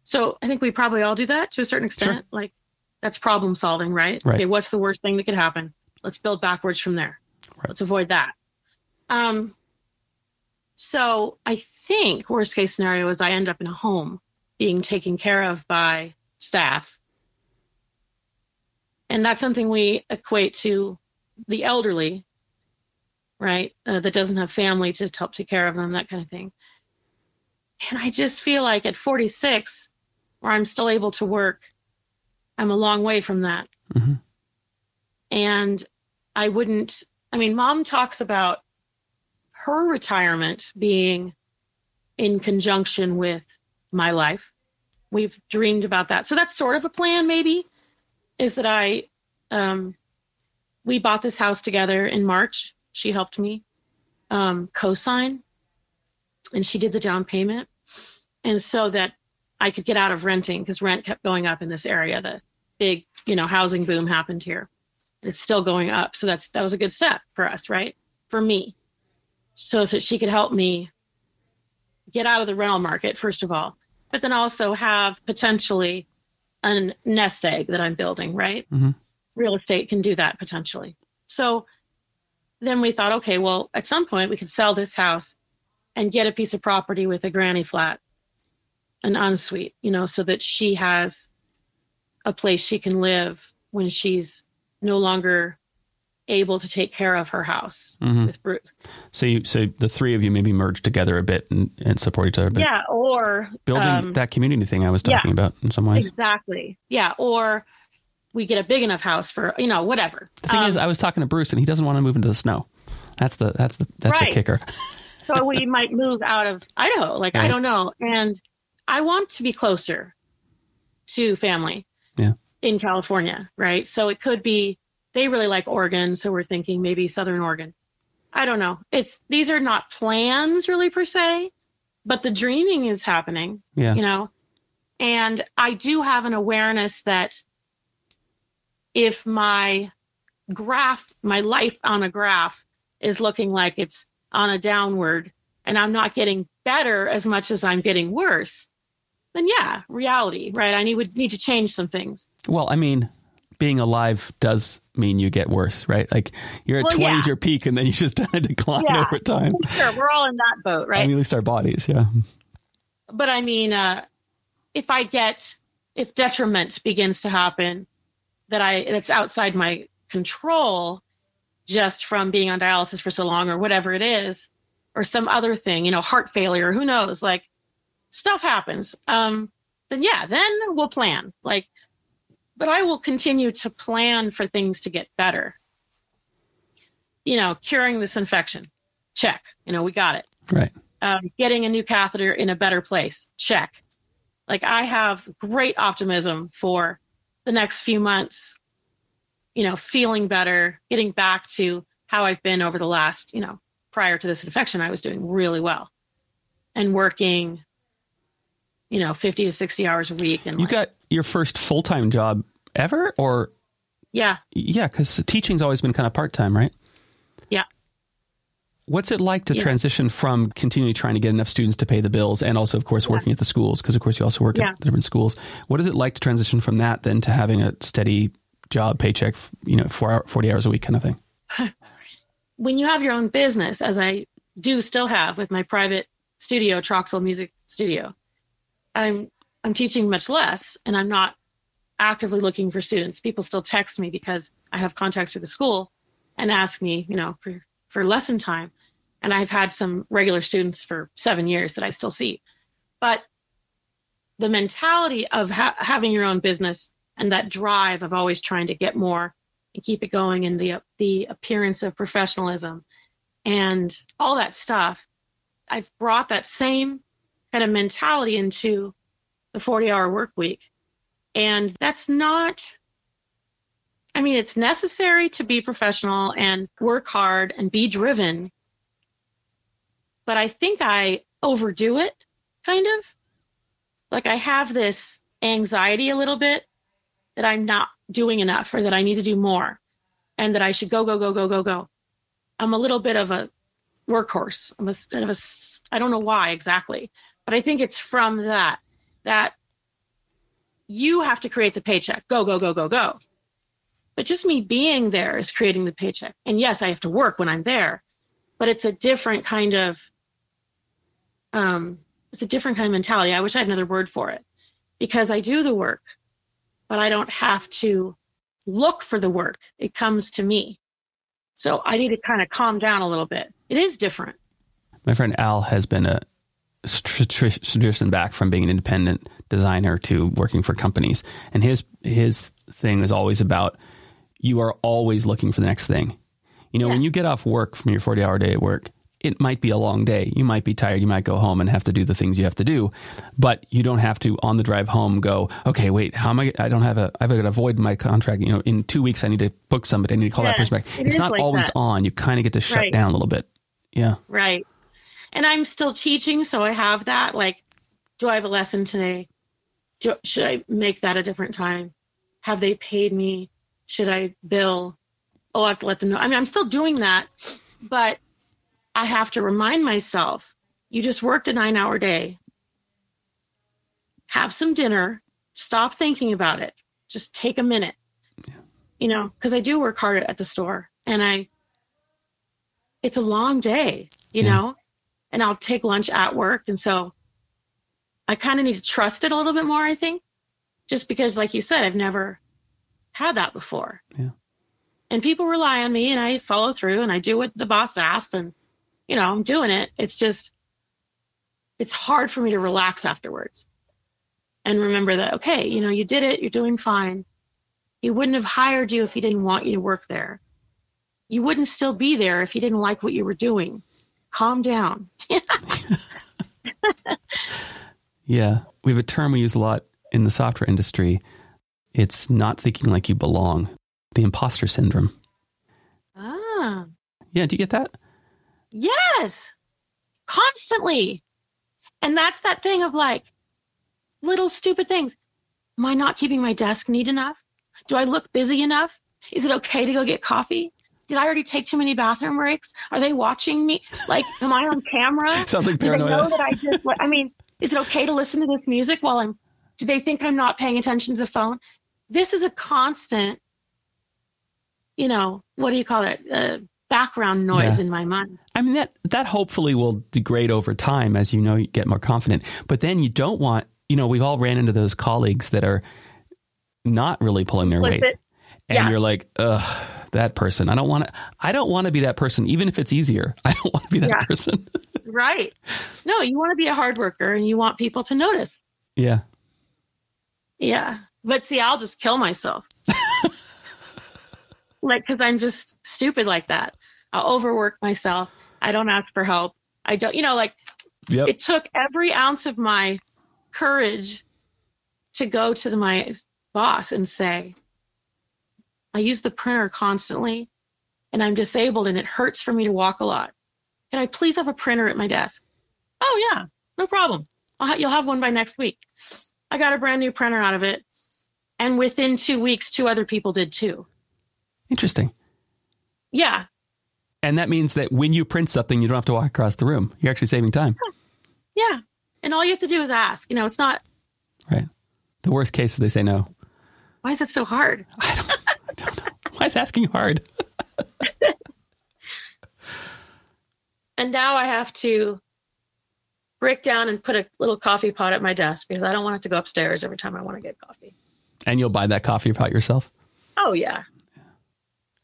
So I think we probably all do that to a certain extent. Sure. Like that's problem solving, right? right? Okay, what's the worst thing that could happen? Let's build backwards from there. Right. Let's avoid that. Um, so I think worst case scenario is I end up in a home being taken care of by staff. And that's something we equate to the elderly, right? Uh, that doesn't have family to help take care of them, that kind of thing. And I just feel like at 46, where I'm still able to work, I'm a long way from that. Mm-hmm. And I wouldn't, I mean, mom talks about her retirement being in conjunction with my life we've dreamed about that. So that's sort of a plan, maybe, is that I, um, we bought this house together in March. She helped me um, co-sign, and she did the down payment, and so that I could get out of renting because rent kept going up in this area. The big, you know, housing boom happened here. It's still going up, so that's that was a good step for us, right? For me, so that she could help me get out of the rental market first of all, but then also have potentially a nest egg that I'm building, right? Mm-hmm. Real estate can do that potentially. So then we thought, okay, well, at some point we could sell this house and get a piece of property with a granny flat, an ensuite, you know, so that she has a place she can live when she's no longer able to take care of her house mm-hmm. with Bruce. So you, so the three of you maybe merge together a bit and, and support each other. Yeah, or building um, that community thing I was talking yeah, about in some ways. Exactly. Yeah, or we get a big enough house for you know whatever. The thing um, is, I was talking to Bruce and he doesn't want to move into the snow. That's the that's the that's right. the kicker. so we might move out of Idaho. Like right. I don't know, and I want to be closer to family. Yeah. In California, right? So it could be they really like Oregon, so we're thinking maybe Southern Oregon. I don't know. It's these are not plans really per se, but the dreaming is happening. Yeah. You know, and I do have an awareness that if my graph, my life on a graph is looking like it's on a downward and I'm not getting better as much as I'm getting worse, then yeah, reality, right? I need would need to change some things. Well, I mean, being alive does mean you get worse, right? Like you're at well, 20 yeah. your peak and then you just decline yeah. over time. Sure, we're all in that boat, right? I mean, at least our bodies, yeah. But I mean, uh, if I get, if detriment begins to happen that I, that's outside my control, just from being on dialysis for so long or whatever it is, or some other thing, you know, heart failure, who knows? Like stuff happens. Um, then yeah, then we'll plan. Like, but I will continue to plan for things to get better. You know, curing this infection, check. You know, we got it. Right. Um, getting a new catheter in a better place, check. Like I have great optimism for the next few months. You know, feeling better, getting back to how I've been over the last, you know, prior to this infection, I was doing really well and working, you know, 50 to 60 hours a week. And you like, got your first full time job ever, or yeah, yeah, because teaching's always been kind of part time, right? Yeah. What's it like to Yeah. transition from continually trying to get enough students to pay the bills and also, of course, working at the schools? Because, of course, you also work Yeah. at the different schools. What is it like to transition from that then to having a steady job, paycheck, you know, four hour, 40 hours a week kind of thing? when you have your own business, as I do still have with my private studio, Troxell Music Studio, I'm I'm teaching much less, and I'm not actively looking for students. People still text me because I have contacts with the school and ask me, you know, for for lesson time, and I've had some regular students for seven years that I still see, but the mentality of ha- having your own business and that drive of always trying to get more and keep it going and the the appearance of professionalism and all that stuff i've brought that same kind of mentality into the 40 hour work week. And that's not i mean it's necessary to be professional and work hard and be driven but i think i overdo it kind of like i have this anxiety a little bit that i'm not doing enough or that I need to do more and that I should go, go, go, go, go, go. I'm a little bit of a workhorse. I'm a kind of a, I don't know why exactly, but I think it's from that, that you have to create the paycheck. Go, go, go, go, go. But just me being there is creating the paycheck. And yes, I have to work when I'm there, but it's a different kind of, um, it's a different kind of mentality. I wish I had another word for it because I do the work but I don't have to look for the work. It comes to me. So I need to kind of calm down a little bit. It is different. My friend Al has been a tr- tr- transition back from being an independent designer to working for companies, and his his thing is always about you are always looking for the next thing. You know, Yeah. when you get off work from your forty hour day at work, it might be a long day. You might be tired. You might go home and have to do the things you have to do, but you don't have to on the drive home go, okay, wait, how am I? I don't have a. I've got to avoid my contract. You know, in two weeks I need to book somebody. I need to call that Yeah, person back. it It's not like always that. on. You kind of get to shut Right. down a little bit. Yeah. Right. And I'm still teaching, so I have that. Like, do I have a lesson today? Do, should I make that a different time? Have they paid me? Should I bill? Oh, I have to let them know. I mean, I'm still doing that, but I have to remind myself you just worked a nine hour day. Have some dinner. Stop thinking about it. Just take a minute. You know, because I do work hard at the store and I, it's a long day, you Yeah. know, and I'll take lunch at work. And so I kind of need to trust it a little bit more, I think, just because, like you said, I've never had that before. Yeah. And people rely on me and I follow through and I do what the boss asks and, you know, I'm doing it. It's just, it's hard for me to relax afterwards and remember that, okay, you know, you did it, you're doing fine. He wouldn't have hired you if he didn't want you to work there. You wouldn't still be there if he didn't like what you were doing. Calm down. Yeah. We have a term we use a lot in the software industry. It's not thinking like you belong, the imposter syndrome. Ah, Yeah. Do you get that? yes, constantly. And that's that thing of like little stupid things. Am I not keeping my desk neat enough? Do I look busy enough? Is it okay to go get coffee? Did I already take too many bathroom breaks? Are they watching me? Like, am I on camera? Sounds like paranoia. Do they know that I just, I mean, is it okay to listen to this music while I'm, do they think I'm not paying attention to the phone? This is a constant, you know, what do you call it? Uh, background noise Yeah. in my mind. I mean, that, that hopefully will degrade over time as you know, you get more confident. But then you don't want, you know, we've all ran into those colleagues that are not really pulling their Flip weight. it. And Yeah. you're like, ugh, that person. I don't want to. I don't want to be that person, even if it's easier. I don't want to be that Yeah. person. Right. No, you want to be a hard worker and you want people to notice. yeah. Yeah. But see, I'll just kill myself. like, because I'm just stupid like that. I'll overwork myself. I don't ask for help. I don't, you know, like Yep. it took every ounce of my courage to go to the, my boss and say, I use the printer constantly and I'm disabled and it hurts for me to walk a lot. Can I please have a printer at my desk? Oh, yeah, no problem. I'll ha- you'll have one by next week. I got a brand new printer out of it. And within two weeks, two other people did too. Interesting. Yeah. And that means that when you print something, you don't have to walk across the room. You're actually saving time. Yeah. And all you have to do is ask. You know, it's not, Right. The worst case is they say no. why is it so hard? I don't, I don't know. Why is asking hard? And now I have to break down and put a little coffee pot at my desk because I don't want it to go upstairs every time I want to get coffee. And you'll buy that coffee pot yourself? Oh, yeah.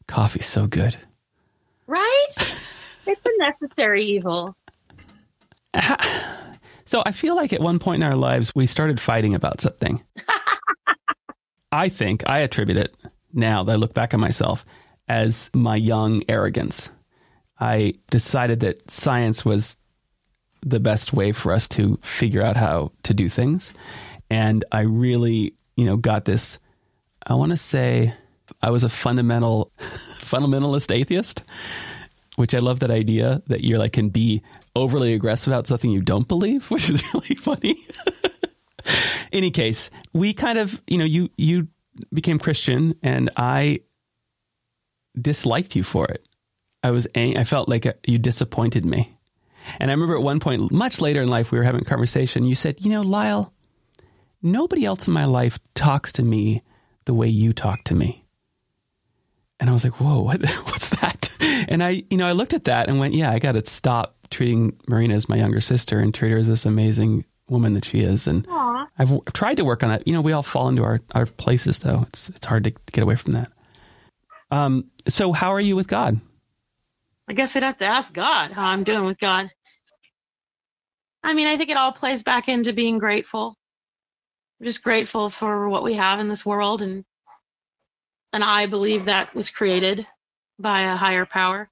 Coffee's so good. Right? it's a necessary evil. So I feel like at one point in our lives, we started fighting about something. I think I attribute it now that I look back at myself as my young arrogance. I decided that science was the best way for us to figure out how to do things. And I really, you know, got this. I want to say I was a fundamental, fundamentalist atheist, which I love that idea that you're like can be overly aggressive about something you don't believe, which is really funny. Any case, we kind of, you know, you you became Christian, and I disliked you for it. I was, ang- I felt like uh, you disappointed me. And I remember at one point, much later in life, we were having a conversation. You said, "You know, Lyle, nobody else in my life talks to me the way you talk to me." And I was like, "Whoa, what, what's that?" And I, you know, I looked at that and went, "Yeah, I got to stop treating Marina as my younger sister and treat her as this amazing woman that she is." And Aw. I've w- tried to work on that. You know, we all fall into our, our places, though. It's it's hard to get away from that. Um, so, how are you with God? I guess I'd have to ask God how I'm doing with God. I mean, I think it all plays back into being grateful. I'm just grateful for what we have in this world and and I believe that was created by a higher power.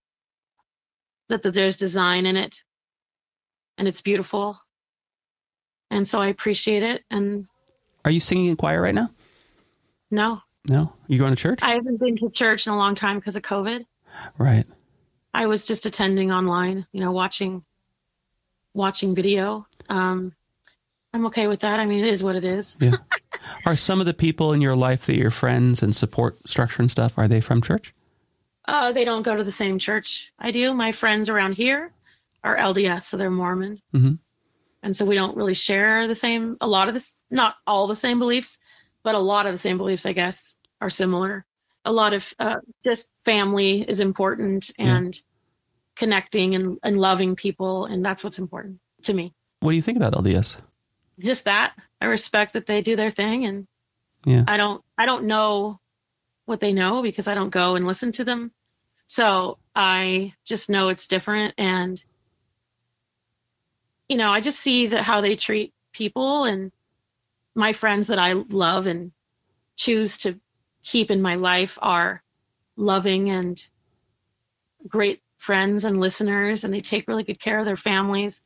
That, that there's design in it and it's beautiful. And so I appreciate it and Are you singing in choir right now? no, No, you going to church? I haven't been to church in a long time because of COVID. right. I was just attending online, you know, watching watching video. Um, I'm okay with that. I mean, it is what it is. Yeah. are some of the people in your life that your friends and support structure and stuff are they from church? Uh, they don't go to the same church I do. My friends around here are LDS, so they're Mormon, Mhm. and so we don't really share the same. A lot of this, not all the same beliefs, but a lot of the same beliefs, I guess, are similar. A lot of uh, just family is important Yeah. and connecting and, and loving people, and that's what's important to me. What do you think about LDS? Just that i respect that they do their thing and Yeah. i don't i don't know what they know because i don't go and listen to them so i just know it's different and you know i just see that how they treat people and my friends that i love and choose to keep in my life are loving and great friends and listeners and they take really good care of their families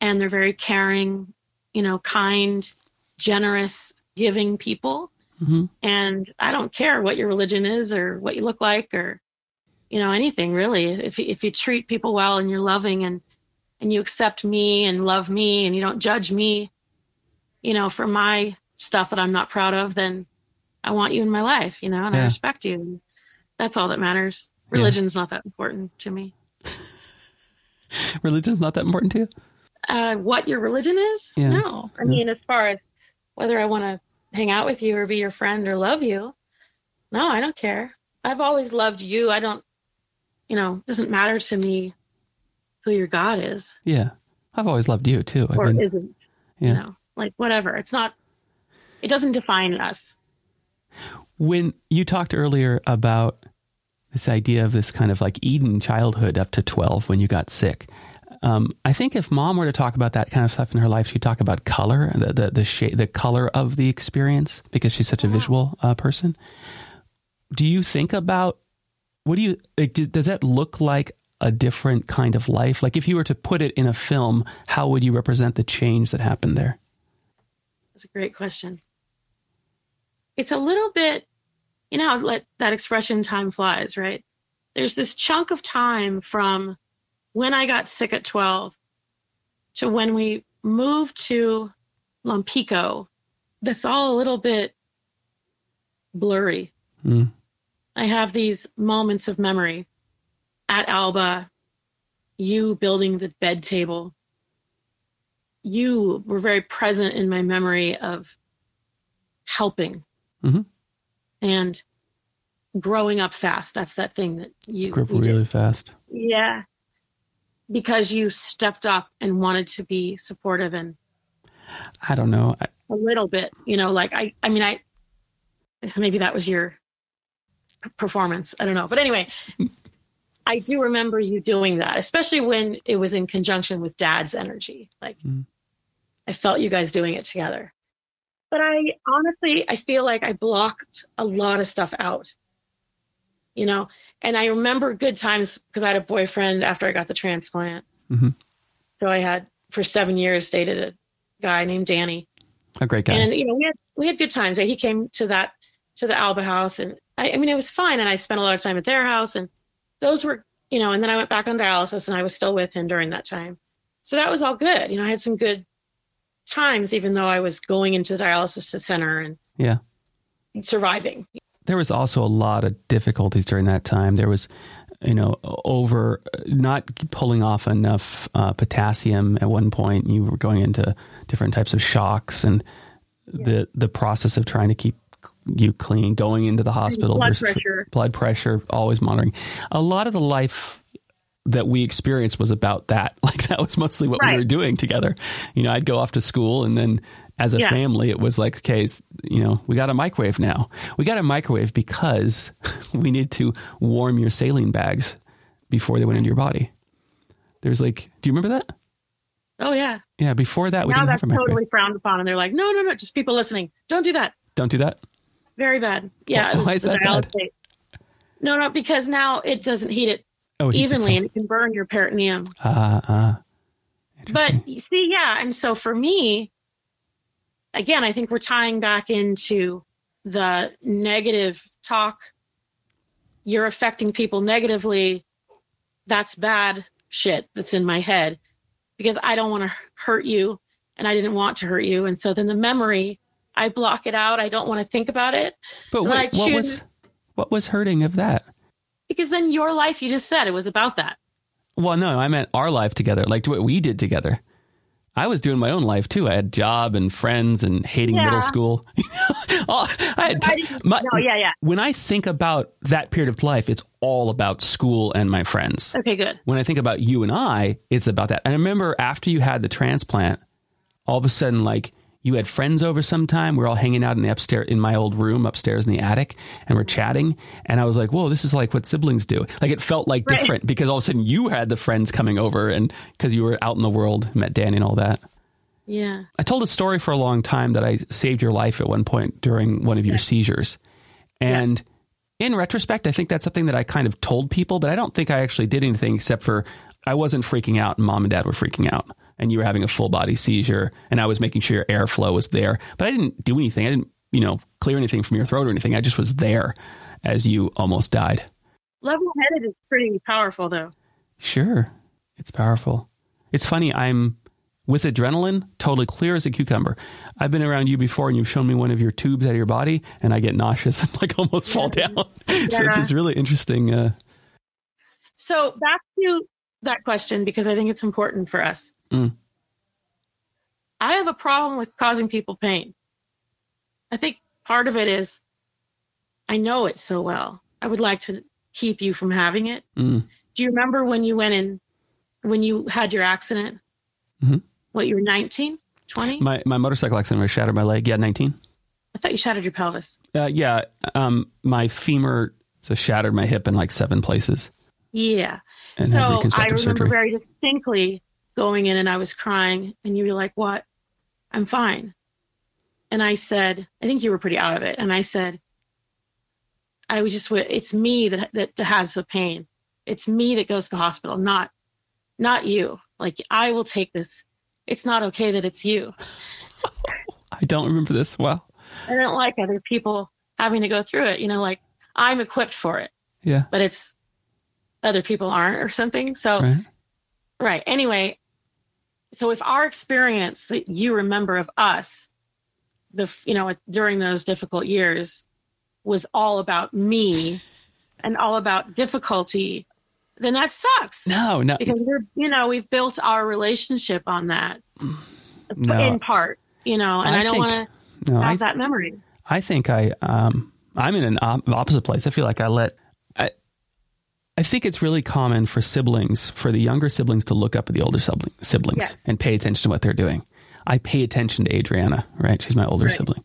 and they're very caring you know, kind, generous, giving people. hmm And I don't care what your religion is or what you look like or, you know, anything really. If you, if you treat people well and you're loving and and you accept me and love me and you don't judge me, you know, for my stuff that I'm not proud of, then I want you in my life, you know, and I respect you. And that's all that matters. Yeah. Religion's not that important to me. Religion's not that important to you? Uh, what your religion is? Yeah. No. I mean, as far as whether I want to hang out with you or be your friend or love you, no, I don't care. I've always loved you. I don't, you know, it doesn't matter to me who your God is Yeah. I've always loved you too. Or been, isn't. Yeah. You know, like whatever. It's not, it doesn't define us. when you talked earlier about this idea of this kind of like Eden childhood up to 12 when you got sick. Um, I think if mom were to talk about that kind of stuff in her life, she'd talk about color, the the the, shade, the color of the experience, because she's such a visual uh, person. Do you think about what do you like, does that look like a different kind of life? Like if you were to put it in a film, how would you represent the change that happened there? That's a great question. It's a little bit, you know, let that expression "time flies," right? There's this chunk of time from when I got sick at 12 to when we moved to Lompico, that's all a little bit blurry. Mm. I have these moments of memory at Alba, you building the bed table. You were very present in my memory of helping mm-hmm. and growing up fast. That's that thing that you grew up really fast. Yeah because you stepped up and wanted to be supportive and I don't know. I, a little bit, you know, like I I mean I maybe that was your performance. I don't know. But anyway, I do remember you doing that, especially when it was in conjunction with dad's energy. Like mm. I felt you guys doing it together. But I honestly I feel like I blocked a lot of stuff out. You know, and I remember good times because I had a boyfriend after I got the transplant. Mm-hmm. So I had for seven years dated a guy named Danny. A great guy. And you know, we had we had good times. He came to that to the Alba house and I, I mean it was fine and I spent a lot of time at their house and those were you know, and then I went back on dialysis and I was still with him during that time. So that was all good. You know, I had some good times even though I was going into the dialysis center and yeah surviving there was also a lot of difficulties during that time. There was, you know, over not pulling off enough uh, potassium at one point. You were going into different types of shocks, and yeah. the the process of trying to keep you clean, going into the hospital, blood pressure, blood pressure, always monitoring. A lot of the life that we experienced was about that. Like that was mostly what right. we were doing together. You know, I'd go off to school and then as a yeah. family, it was like, okay, you know, we got a microwave now. We got a microwave because we need to warm your saline bags before they went into your body. There's like, do you remember that? Oh yeah. Yeah. Before that, we now didn't that's have a microwave. totally frowned upon, and they're like, no, no, no, just people listening, don't do that. Don't do that. Very bad. Yeah. Why, why is that bad? State. No, no, because now it doesn't heat it oh, it evenly, and it can burn your peritoneum. Ah, uh, uh, but you see, yeah, and so for me, again, I think we're tying back into the negative talk. You're affecting people negatively. That's bad shit that's in my head because I don't want to hurt you and I didn't want to hurt you. And so then the memory, I block it out. I don't want to think about it. But so wait, what was what was hurting of that? Because then your life, you just said it was about that. Well, no, I meant our life together, like what we did together. I was doing my own life too. I had job and friends and hating yeah. middle school. oh, I had t- my, no, yeah, yeah. When I think about that period of life, it's all about school and my friends. Okay, good. When I think about you and I, it's about that. And I remember after you had the transplant, all of a sudden, like you had friends over sometime. We are all hanging out in the upstairs in my old room upstairs in the attic, and we're chatting. And I was like, "Whoa, this is like what siblings do." Like it felt like right. different because all of a sudden you had the friends coming over, and because you were out in the world, met Danny and all that. Yeah. I told a story for a long time that I saved your life at one point during one of your yeah. seizures, and. Yeah. In retrospect, I think that's something that I kind of told people, but I don't think I actually did anything except for I wasn't freaking out and mom and dad were freaking out and you were having a full body seizure and I was making sure your airflow was there. But I didn't do anything. I didn't, you know, clear anything from your throat or anything. I just was there as you almost died. Level headed is pretty powerful though. Sure. It's powerful. It's funny. I'm with adrenaline, totally clear as a cucumber. I've been around you before and you've shown me one of your tubes out of your body and I get nauseous and like almost fall down. Yeah. so it's this really interesting. Uh... So back to that question because I think it's important for us. Mm. I have a problem with causing people pain. I think part of it is I know it so well. I would like to keep you from having it. Mm. Do you remember when you went in, when you had your accident? Mm-hmm. What, you were 19, 20? My, my motorcycle accident where I shattered my leg. Yeah, 19. I thought you shattered your pelvis. Uh, yeah. Um, my femur So shattered my hip in like seven places. Yeah. And so I reconstructive remember surgery. very distinctly going in and I was crying, and you were like, What? I'm fine. And I said, I think you were pretty out of it. And I said, I was just, it's me that, that has the pain. It's me that goes to the hospital, not, not you. Like, I will take this. It's not okay that it's you. I don't remember this well. I don't like other people having to go through it. You know, like I'm equipped for it, Yeah. but it's other people aren't or something. So, Right. Right. Anyway, so if our experience that you remember of us, the you know during those difficult years, was all about me, and all about difficulty, then that sucks. No, no, Because we're you know we've built our relationship on that, No. in part. You know, and I I, don't want to no. I, have that memory. I think I um I'm in an op- opposite place. I feel like I let I think it's really common for siblings, for the younger siblings to look up at the older sibling, siblings Yes. and pay attention to what they're doing. I pay attention to Adriana, right? She's my older Right. sibling.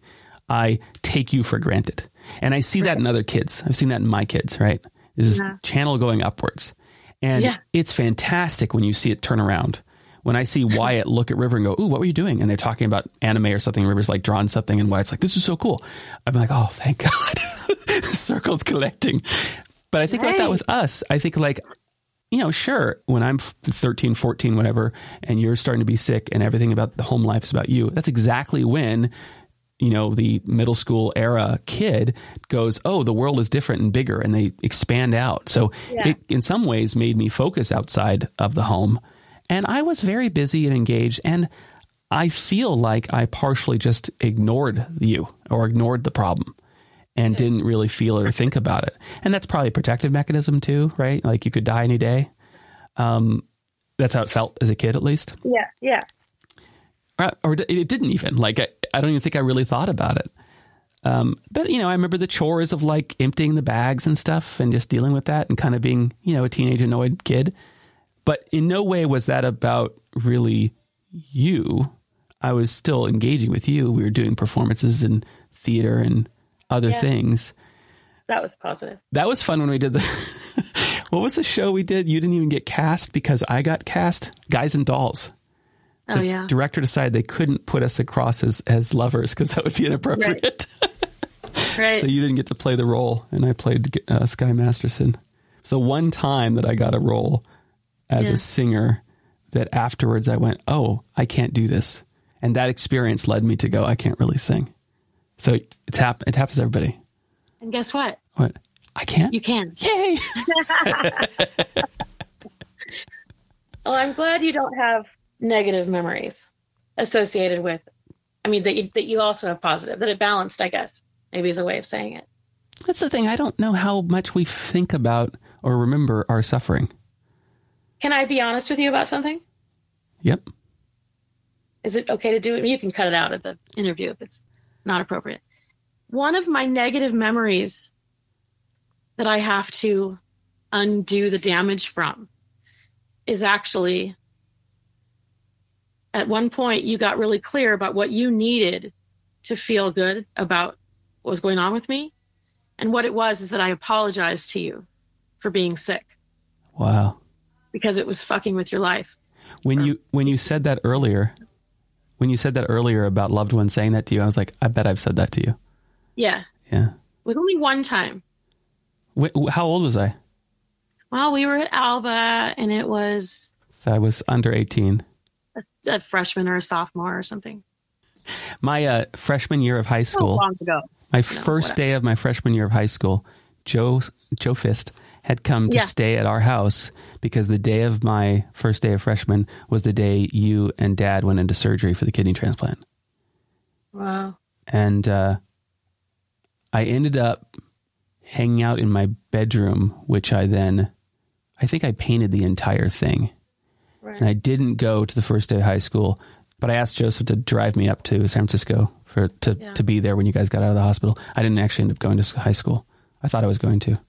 I take you for granted. And I see that in other kids. I've seen that in my kids, right? There's this Yeah. channel going upwards. And Yeah. it's fantastic when you see it turn around. When I see Wyatt look at River and go, Ooh, what were you doing? And they're talking about anime or something. River's like drawing something, and Wyatt's like, This is so cool. I'm like, Oh, thank God. Circles collecting. But I think about that with us. I think, like, you know, sure, when I'm 13, 14, whatever, and you're starting to be sick and everything about the home life is about you, that's exactly when, you know, the middle school era kid goes, oh, the world is different and bigger, and they expand out. So Yeah. it, in some ways, made me focus outside of the home. And I was very busy and engaged. And I feel like I partially just ignored you or ignored the problem and didn't really feel or think about it. And that's probably a protective mechanism too, right? Like you could die any day. Um, that's how it felt as a kid, at least. Yeah. Yeah. Or, or it didn't even. Like I, I don't even think I really thought about it. Um, but you know, I remember the chores of like emptying the bags and stuff, and just dealing with that, and kind of being you know a teenage annoyed kid. But in no way was that about really you. I was still engaging with you. We were doing performances in theater and other Yeah. things. That was positive. That was fun when we did the. what was the show we did? You didn't even get cast because I got cast. Guys and Dolls. Oh yeah. Director decided they couldn't put us across as as lovers because that would be inappropriate. Right. so you didn't get to play the role, and I played uh, Sky Masterson. So one time that I got a role as Yeah. a singer, that afterwards I went, "Oh, I can't do this," and that experience led me to go, "I can't really sing." So it's hap- it happens to everybody. and guess what? What I can't. You can. Yay! Well, I'm glad you don't have negative memories associated with. I mean, that you, that you also have positive. That it balanced, I guess, maybe is a way of saying it. That's the thing. I don't know how much we think about or remember our suffering. Can I be honest with you about something? Yep. Is it okay to do it? You can cut it out of the interview if it's not appropriate. One of my negative memories that I have to undo the damage from is actually at one point you got really clear about what you needed to feel good about what was going on with me. And what it was is that I apologized to you for being sick Wow. because it was fucking with your life. When you when you said that earlier, when you said that earlier about loved ones saying that to you, I was like, I bet I've said that to you. Yeah. Yeah. It was only one time. Wh- how old was I? Well, we were at Alba and it was So I was under eighteen. a, a freshman or a sophomore or something. My uh, freshman year of high school. So long ago. My first whatever. day of my freshman year of high school, Joe Joe Fist had come to Yeah. stay at our house because the day of my first day of freshman was the day you and Dad went into surgery for the kidney transplant. Wow. and uh, I ended up hanging out in my bedroom, which I then, I think I painted the entire thing, Right. and I didn't go to the first day of high school. But I asked Joseph to drive me up to San Francisco for to Yeah. to be there when you guys got out of the hospital. I didn't actually end up going to high school. I thought I was going to.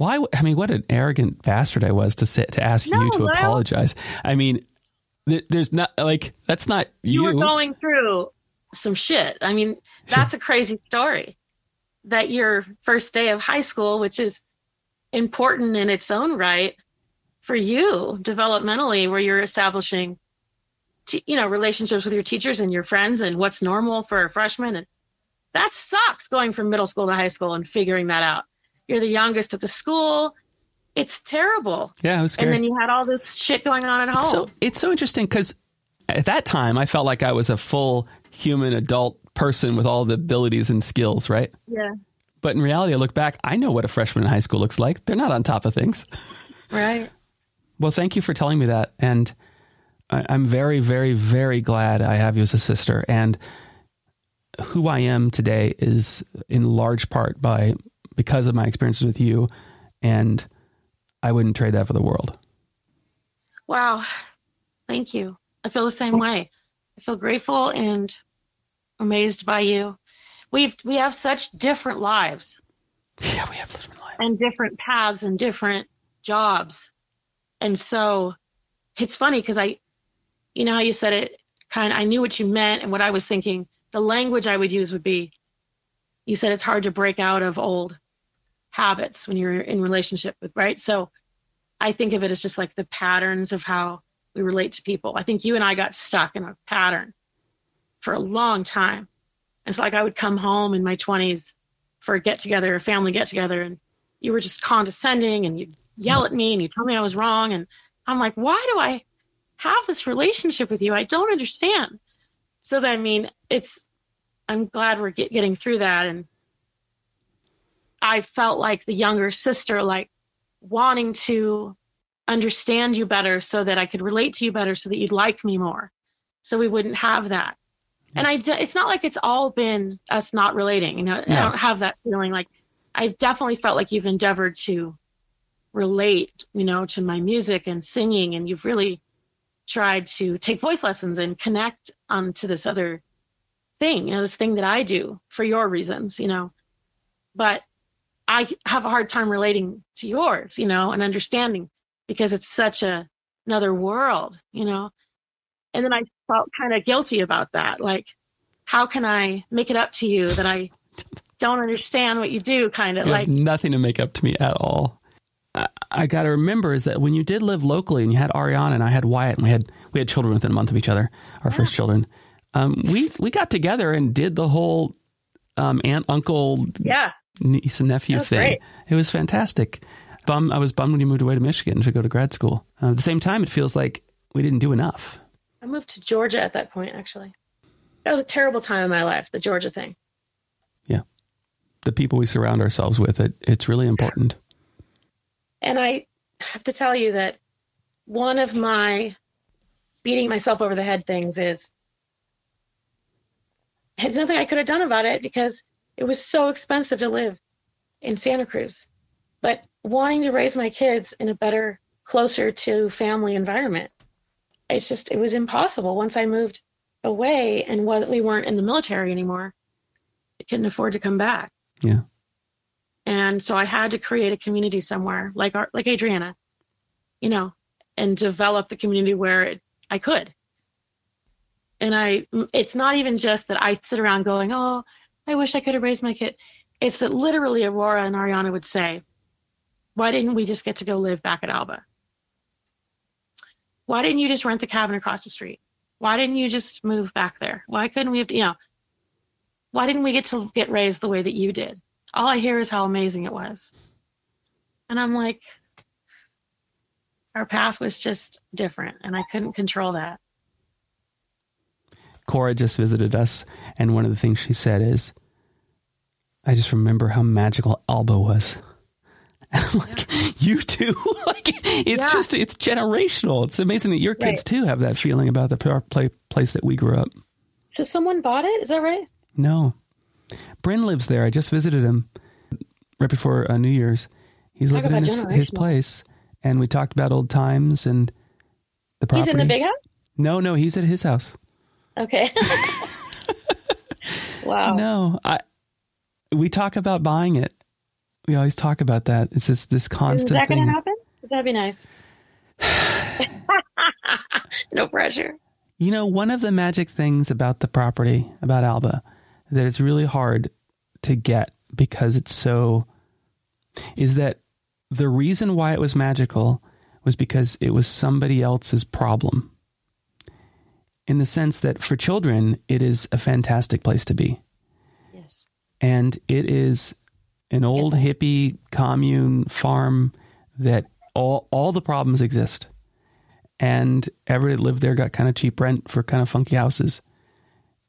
Why? I mean, what an arrogant bastard I was to sit to ask No, you to Lyle. apologize. I mean, there, there's not like that's not You you. were going through some shit. I mean, that's a crazy story. that your first day of high school, which is important in its own right for you developmentally, where you're establishing, t- you know, relationships with your teachers and your friends and what's normal for a freshman. And that sucks going from middle school to high school and figuring that out. You're the youngest at the school. It's terrible. Yeah, it was scary. And then you had all this shit going on at home. So it's so interesting because at that time I felt like I was a full human adult person with all the abilities and skills, right? yeah. But in reality, I look back, I know what a freshman in high school looks like. They're not on top of things. Right. Well, thank you for telling me that. And I, I'm very, very, very glad I have you as a sister. And who I am today is in large part by because of my experiences with you. And I wouldn't trade that for the world. Wow. Thank you. I feel the same way. I feel grateful and amazed by you. We've we have such different lives Yeah, we have different lives. and different paths and different jobs. And so it's funny because I you know how you said it kind of I knew what you meant and what I was thinking. The language I would use would be you said it's hard to break out of old habits when you're in relationship with right? So I think of it as just like the patterns of how we relate to people. I think you and I got stuck in a pattern for a long time. It's like I would come home in my 20s for a get together, a family get together, and you were just condescending and you'd yell at me and you told me I was wrong. And I'm like, why do I have this relationship with you? I don't understand. So then, I mean, it's, I'm glad we're get, getting through that. And I felt like the younger sister, like wanting to understand you better so that I could relate to you better so that you'd like me more. So we wouldn't have that. And I, d- it's not like it's all been us not relating. You know, I don't have that feeling. Like I've definitely felt like you've endeavored to relate, you know, to my music and singing, and you've really tried to take voice lessons and connect onto this other thing, you know, this thing that I do for your reasons, you know. But I have a hard time relating to yours, you know, and understanding because it's such a another world, you know. And then I felt kind of guilty about that. Like, how can I make it up to you that I don't understand what you do? Kind of like, nothing to make up to me at all. I, I got to remember is that when you did live locally and you had Ariana and I had Wyatt and we had we had children within a month of each other, our first children, um, we we got together and did the whole um, aunt uncle yeah, niece and nephew thing. great. It was fantastic. Bum, I was bummed when you moved away to Michigan to go to grad school. Uh, at the same time, it feels like we didn't do enough. I moved to Georgia at that point, actually. That was a terrible time in my life, the Georgia thing. Yeah, the people we surround ourselves with, it, it's really important. And I have to tell you that one of my beating myself over the head things is there's nothing I could have done about it because it was so expensive to live in Santa Cruz. But wanting to raise my kids in a better, closer to family environment, it's just, it was impossible. Once I moved away and was, we weren't in the military anymore, I couldn't afford to come back. Yeah. And so I had to create a community somewhere like our, like Adriana, you know, and develop the community where it, I could. And I, it's not even just that I sit around going, oh, I wish I could have raised my kid. It's that literally Aurora and Ariana would say, why didn't we just get to go live back at Alba? Why didn't you just rent the cabin across the street? Why didn't you just move back there? Why couldn't we have, you know, why didn't we get to get raised the way that you did? All I hear is how amazing it was. And I'm like, our path was just different, and I couldn't control that. Cora just visited us, and one of the things she said is, I just remember how magical Alba was. Like, you too? like, it's Yeah. just, it's generational. It's amazing that your kids Right. too have that feeling about the play, place that we grew up. So someone bought it? Is that right? No. Bryn lives there. I just visited him right before uh, New Year's. He's Talk living in his, his place, and we talked about old times and the property. He's in the big house? No, no, he's at his house. Okay. wow. No, I. We talk about buying it. We always talk about that. It's just this constant. Is that going to happen? That'd be nice. no pressure. You know, one of the magic things about the property, about Alba, that it's really hard to get because it's so is that the reason why it was magical was because it was somebody else's problem. In the sense that for children, it is a fantastic place to be. Yes. And it is an old yeah. hippie commune farm that all all the problems exist. And everybody that lived there got kind of cheap rent for kind of funky houses.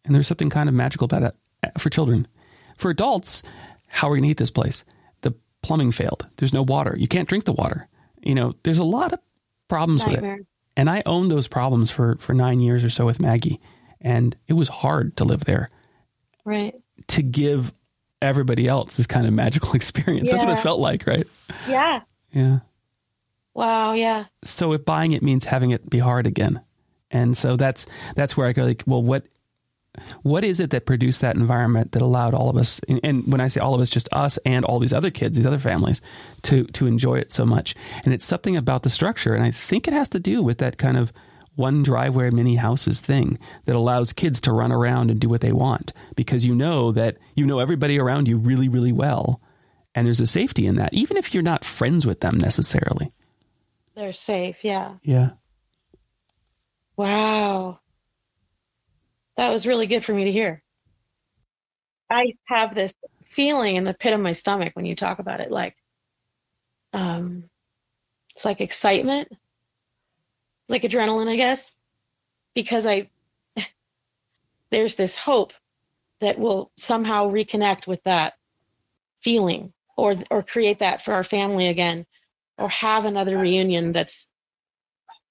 And there's something kind of magical about that uh, for children. For adults, how are we going to heat this place? The plumbing failed. There's no water. You can't drink the water. You know, there's a lot of problems Nightmare. with it. And I owned those problems for for 9 years or so with Maggie, and it was hard to live there. Right. To give everybody else this kind of magical experience. Yeah. That's what it felt like, right? Yeah. Yeah. Wow, yeah. So if buying it means having it be hard again. And so that's that's where I go like, well, what what is it that produced that environment that allowed all of us and when I say all of us, just us and all these other kids, these other families, to to enjoy it so much. And it's something about the structure. And I think it has to do with that kind of one driveway, many houses thing that allows kids to run around and do what they want because you know that you know everybody around you really, really well. And there's a safety in that, even if you're not friends with them necessarily. They're safe, yeah. Yeah. Wow. That was really good for me to hear. I have this feeling in the pit of my stomach when you talk about it like um it's like excitement like adrenaline i guess because i there's this hope that will somehow reconnect with that feeling or or create that for our family again or have another reunion that's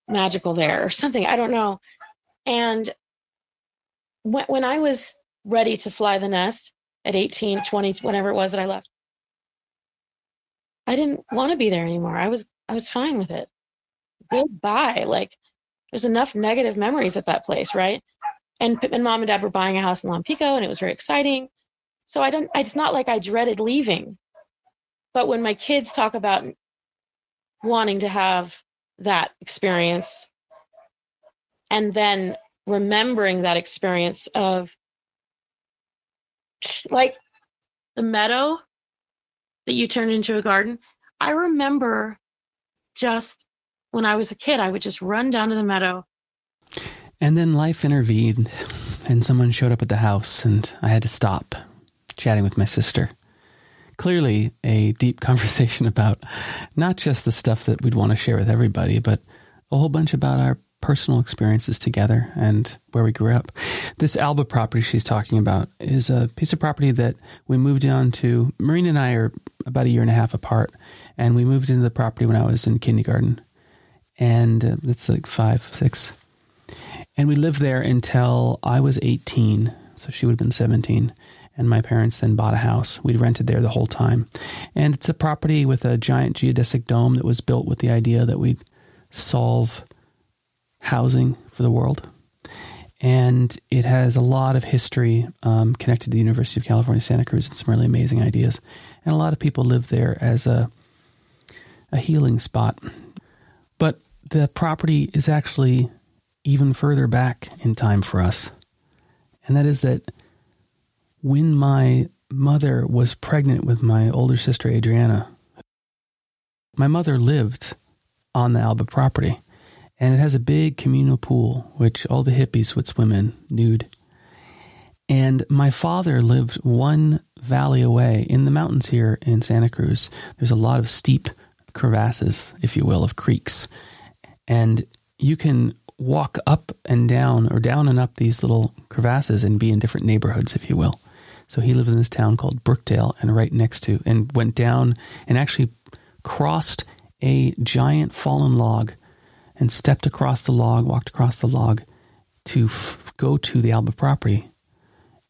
magical there or something. I don't know. And when, when I was ready to fly the nest at 18, 20, whatever it was that I left, I didn't want to be there anymore. I was I was fine with it. Goodbye. Like there's enough negative memories at that place, right? And and mom and dad were buying a house in Lompico, and it was very exciting. So I don't. It's not like I dreaded leaving. But when my kids talk about wanting to have that experience and then remembering that experience of like the meadow that you turned into a garden. I remember just when I was a kid, I would just run down to the meadow. And then life intervened, and someone showed up at the house, and I had to stop chatting with my sister clearly a deep conversation about not just the stuff that we'd want to share with everybody, but a whole bunch about our personal experiences together and where we grew up. This Alba property she's talking about is a piece of property that we moved on to. Marina and I are about a year and a half apart, and we moved into the property when I was in kindergarten. And uh, it's like five, six. And we lived there until I was 18. So she would have been 17 and my parents then bought a house. We'd rented there the whole time. And it's a property with a giant geodesic dome that was built with the idea that we'd solve housing for the world. And it has a lot of history um, connected to the University of California, Santa Cruz, and some really amazing ideas. And a lot of people live there as a, a healing spot. But the property is actually even further back in time for us. And that is that when my mother was pregnant with my older sister Adriana, my mother lived on the Alba property, and it has a big communal pool which all the hippies would swim in nude. And my father lived one valley away in the mountains here in Santa Cruz. There's a lot of steep crevasses, if you will, of creeks. And you can walk up and down or down and up these little crevasses and be in different neighborhoods, if you will. So he lived in this town called Brookdale and right next to, and went down and actually crossed a giant fallen log and stepped across the log, walked across the log to f- go to the Alba property.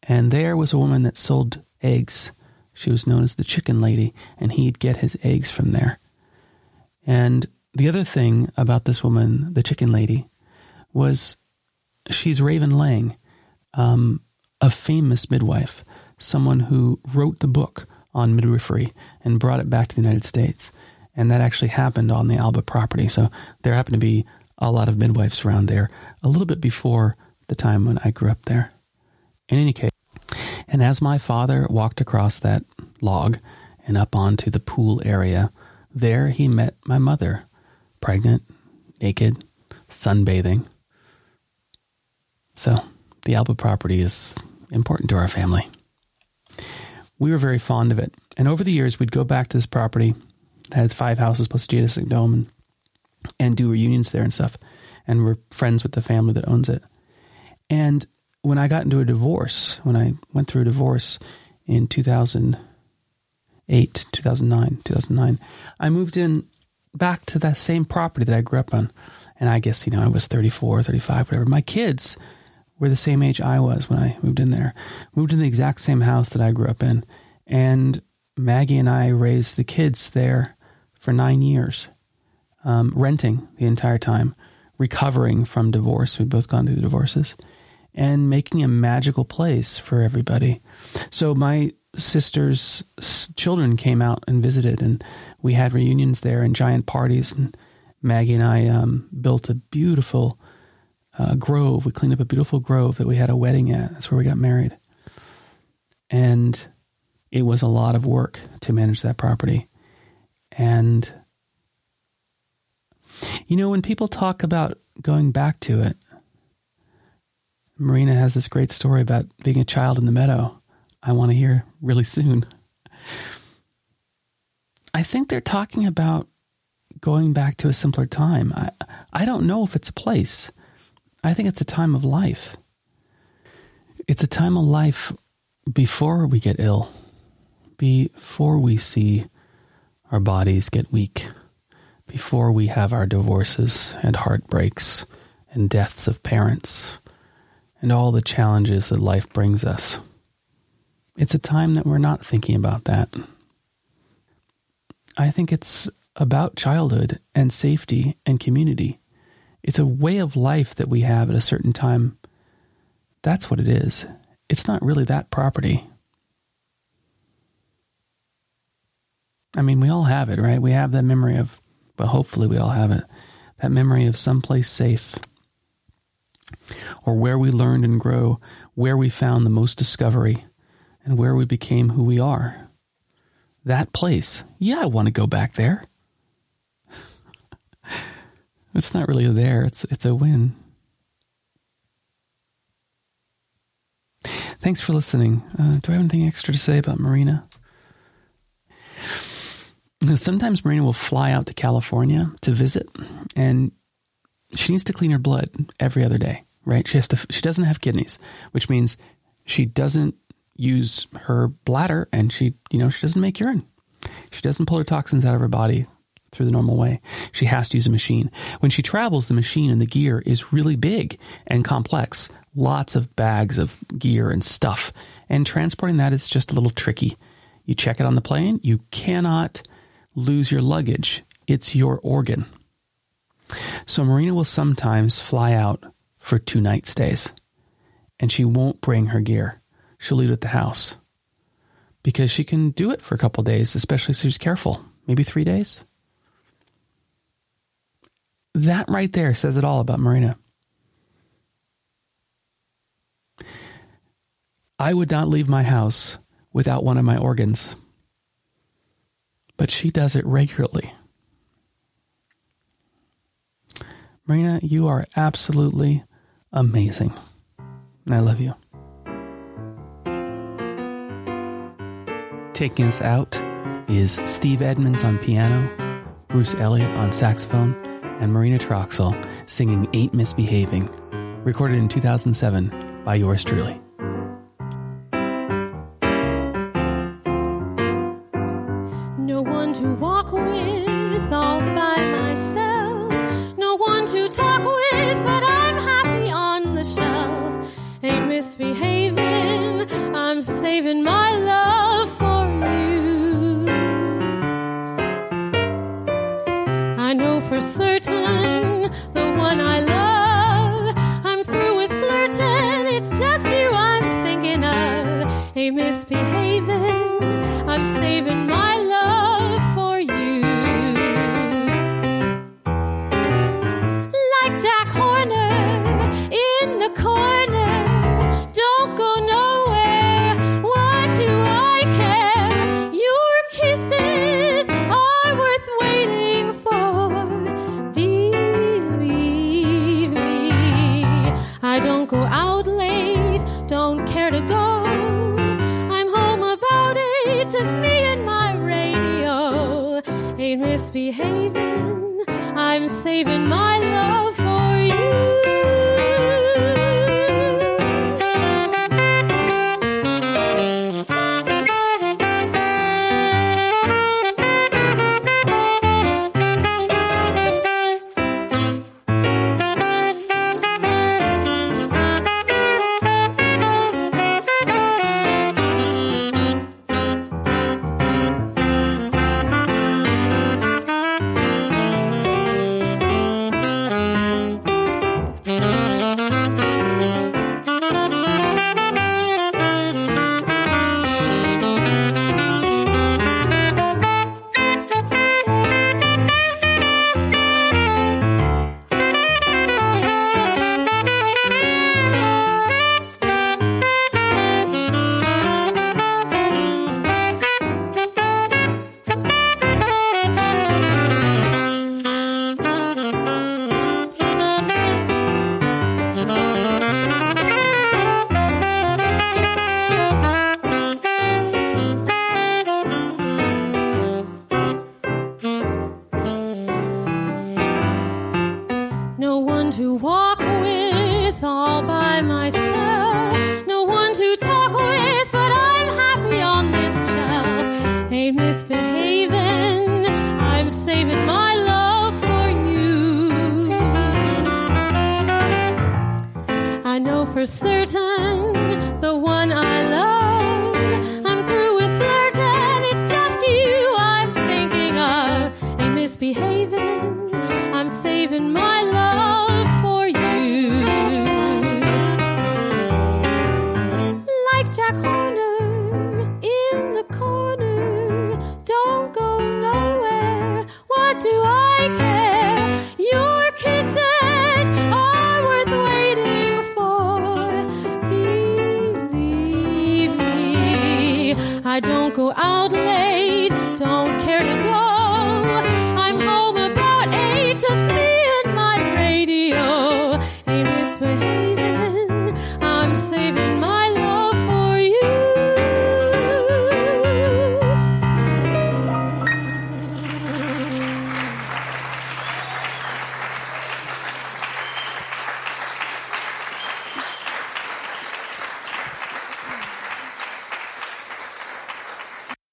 And there was a woman that sold eggs. She was known as the chicken lady, and he'd get his eggs from there. And the other thing about this woman, the chicken lady, was she's Raven Lang, um, a famous midwife someone who wrote the book on midwifery and brought it back to the United States. And that actually happened on the Alba property. So there happened to be a lot of midwives around there a little bit before the time when I grew up there. In any case, and as my father walked across that log and up onto the pool area. There he met my mother, pregnant, naked, sunbathing. So the Alba property is important to our family. We were very fond of it. And over the years, we'd go back to this property. Has five houses plus a geodesic dome and, and do reunions there and stuff. And we're friends with the family that owns it. And when I got into a divorce, when I went through a divorce in 2008, 2009, 2009, I moved in back to that same property that I grew up on. And I guess, you know, I was 34, 35, whatever. My kids were the same age I was when I moved in there. Moved in the exact same house that I grew up in. And Maggie and I raised the kids there for nine years, um, renting the entire time, recovering from divorce. We'd both gone through divorces and making a magical place for everybody. So my sister's children came out and visited, and we had reunions there and giant parties. And Maggie and I um, built a beautiful uh, grove. We cleaned up a beautiful grove that we had a wedding at. That's where we got married. And it was a lot of work to manage that property. And, you know, when people talk about going back to it, Marina has this great story about being a child in the meadow. I want to hear really soon. I think they're talking about going back to a simpler time. I, I don't know if it's a place. I think it's a time of life. It's a time of life before we get ill, before we see our bodies get weak, before we have our divorces and heartbreaks and deaths of parents and all the challenges that life brings us. It's a time that we're not thinking about that. I think it's about childhood and safety and community. It's a way of life that we have at a certain time. That's what it is. It's not really that property. I mean, we all have it, right? We have that memory of, but hopefully we all have it, that memory of someplace safe or where we learned and grow, where we found the most discovery, and where we became who we are. That place. Yeah, I want to go back there. It's not really there. It's it's a win. Thanks for listening. Uh, do I have anything extra to say about Marina? Sometimes Marina will fly out to California to visit, and she needs to clean her blood every other day. Right? She has to. She doesn't have kidneys, which means she doesn't use her bladder, and she, you know, she doesn't make urine. She doesn't pull her toxins out of her body through the normal way. She has to use a machine. When she travels, the machine and the gear is really big and complex. Lots of bags of gear and stuff. And transporting that is just a little tricky. You check it on the plane, you cannot lose your luggage. It's your organ. So Marina will sometimes fly out for two night stays. And she won't bring her gear. She'll leave it at the house. Because she can do it for a couple days, especially if she's careful. Maybe three days. That right there says it all about Marina. I would not leave my house without one of my organs, but she does it regularly. Marina, you are absolutely amazing. And I love you. Taking us out is Steve Edmonds on piano, Bruce Elliott on saxophone, and Marina Troxell singing Ain't Misbehaving, recorded in 2007 by yours truly.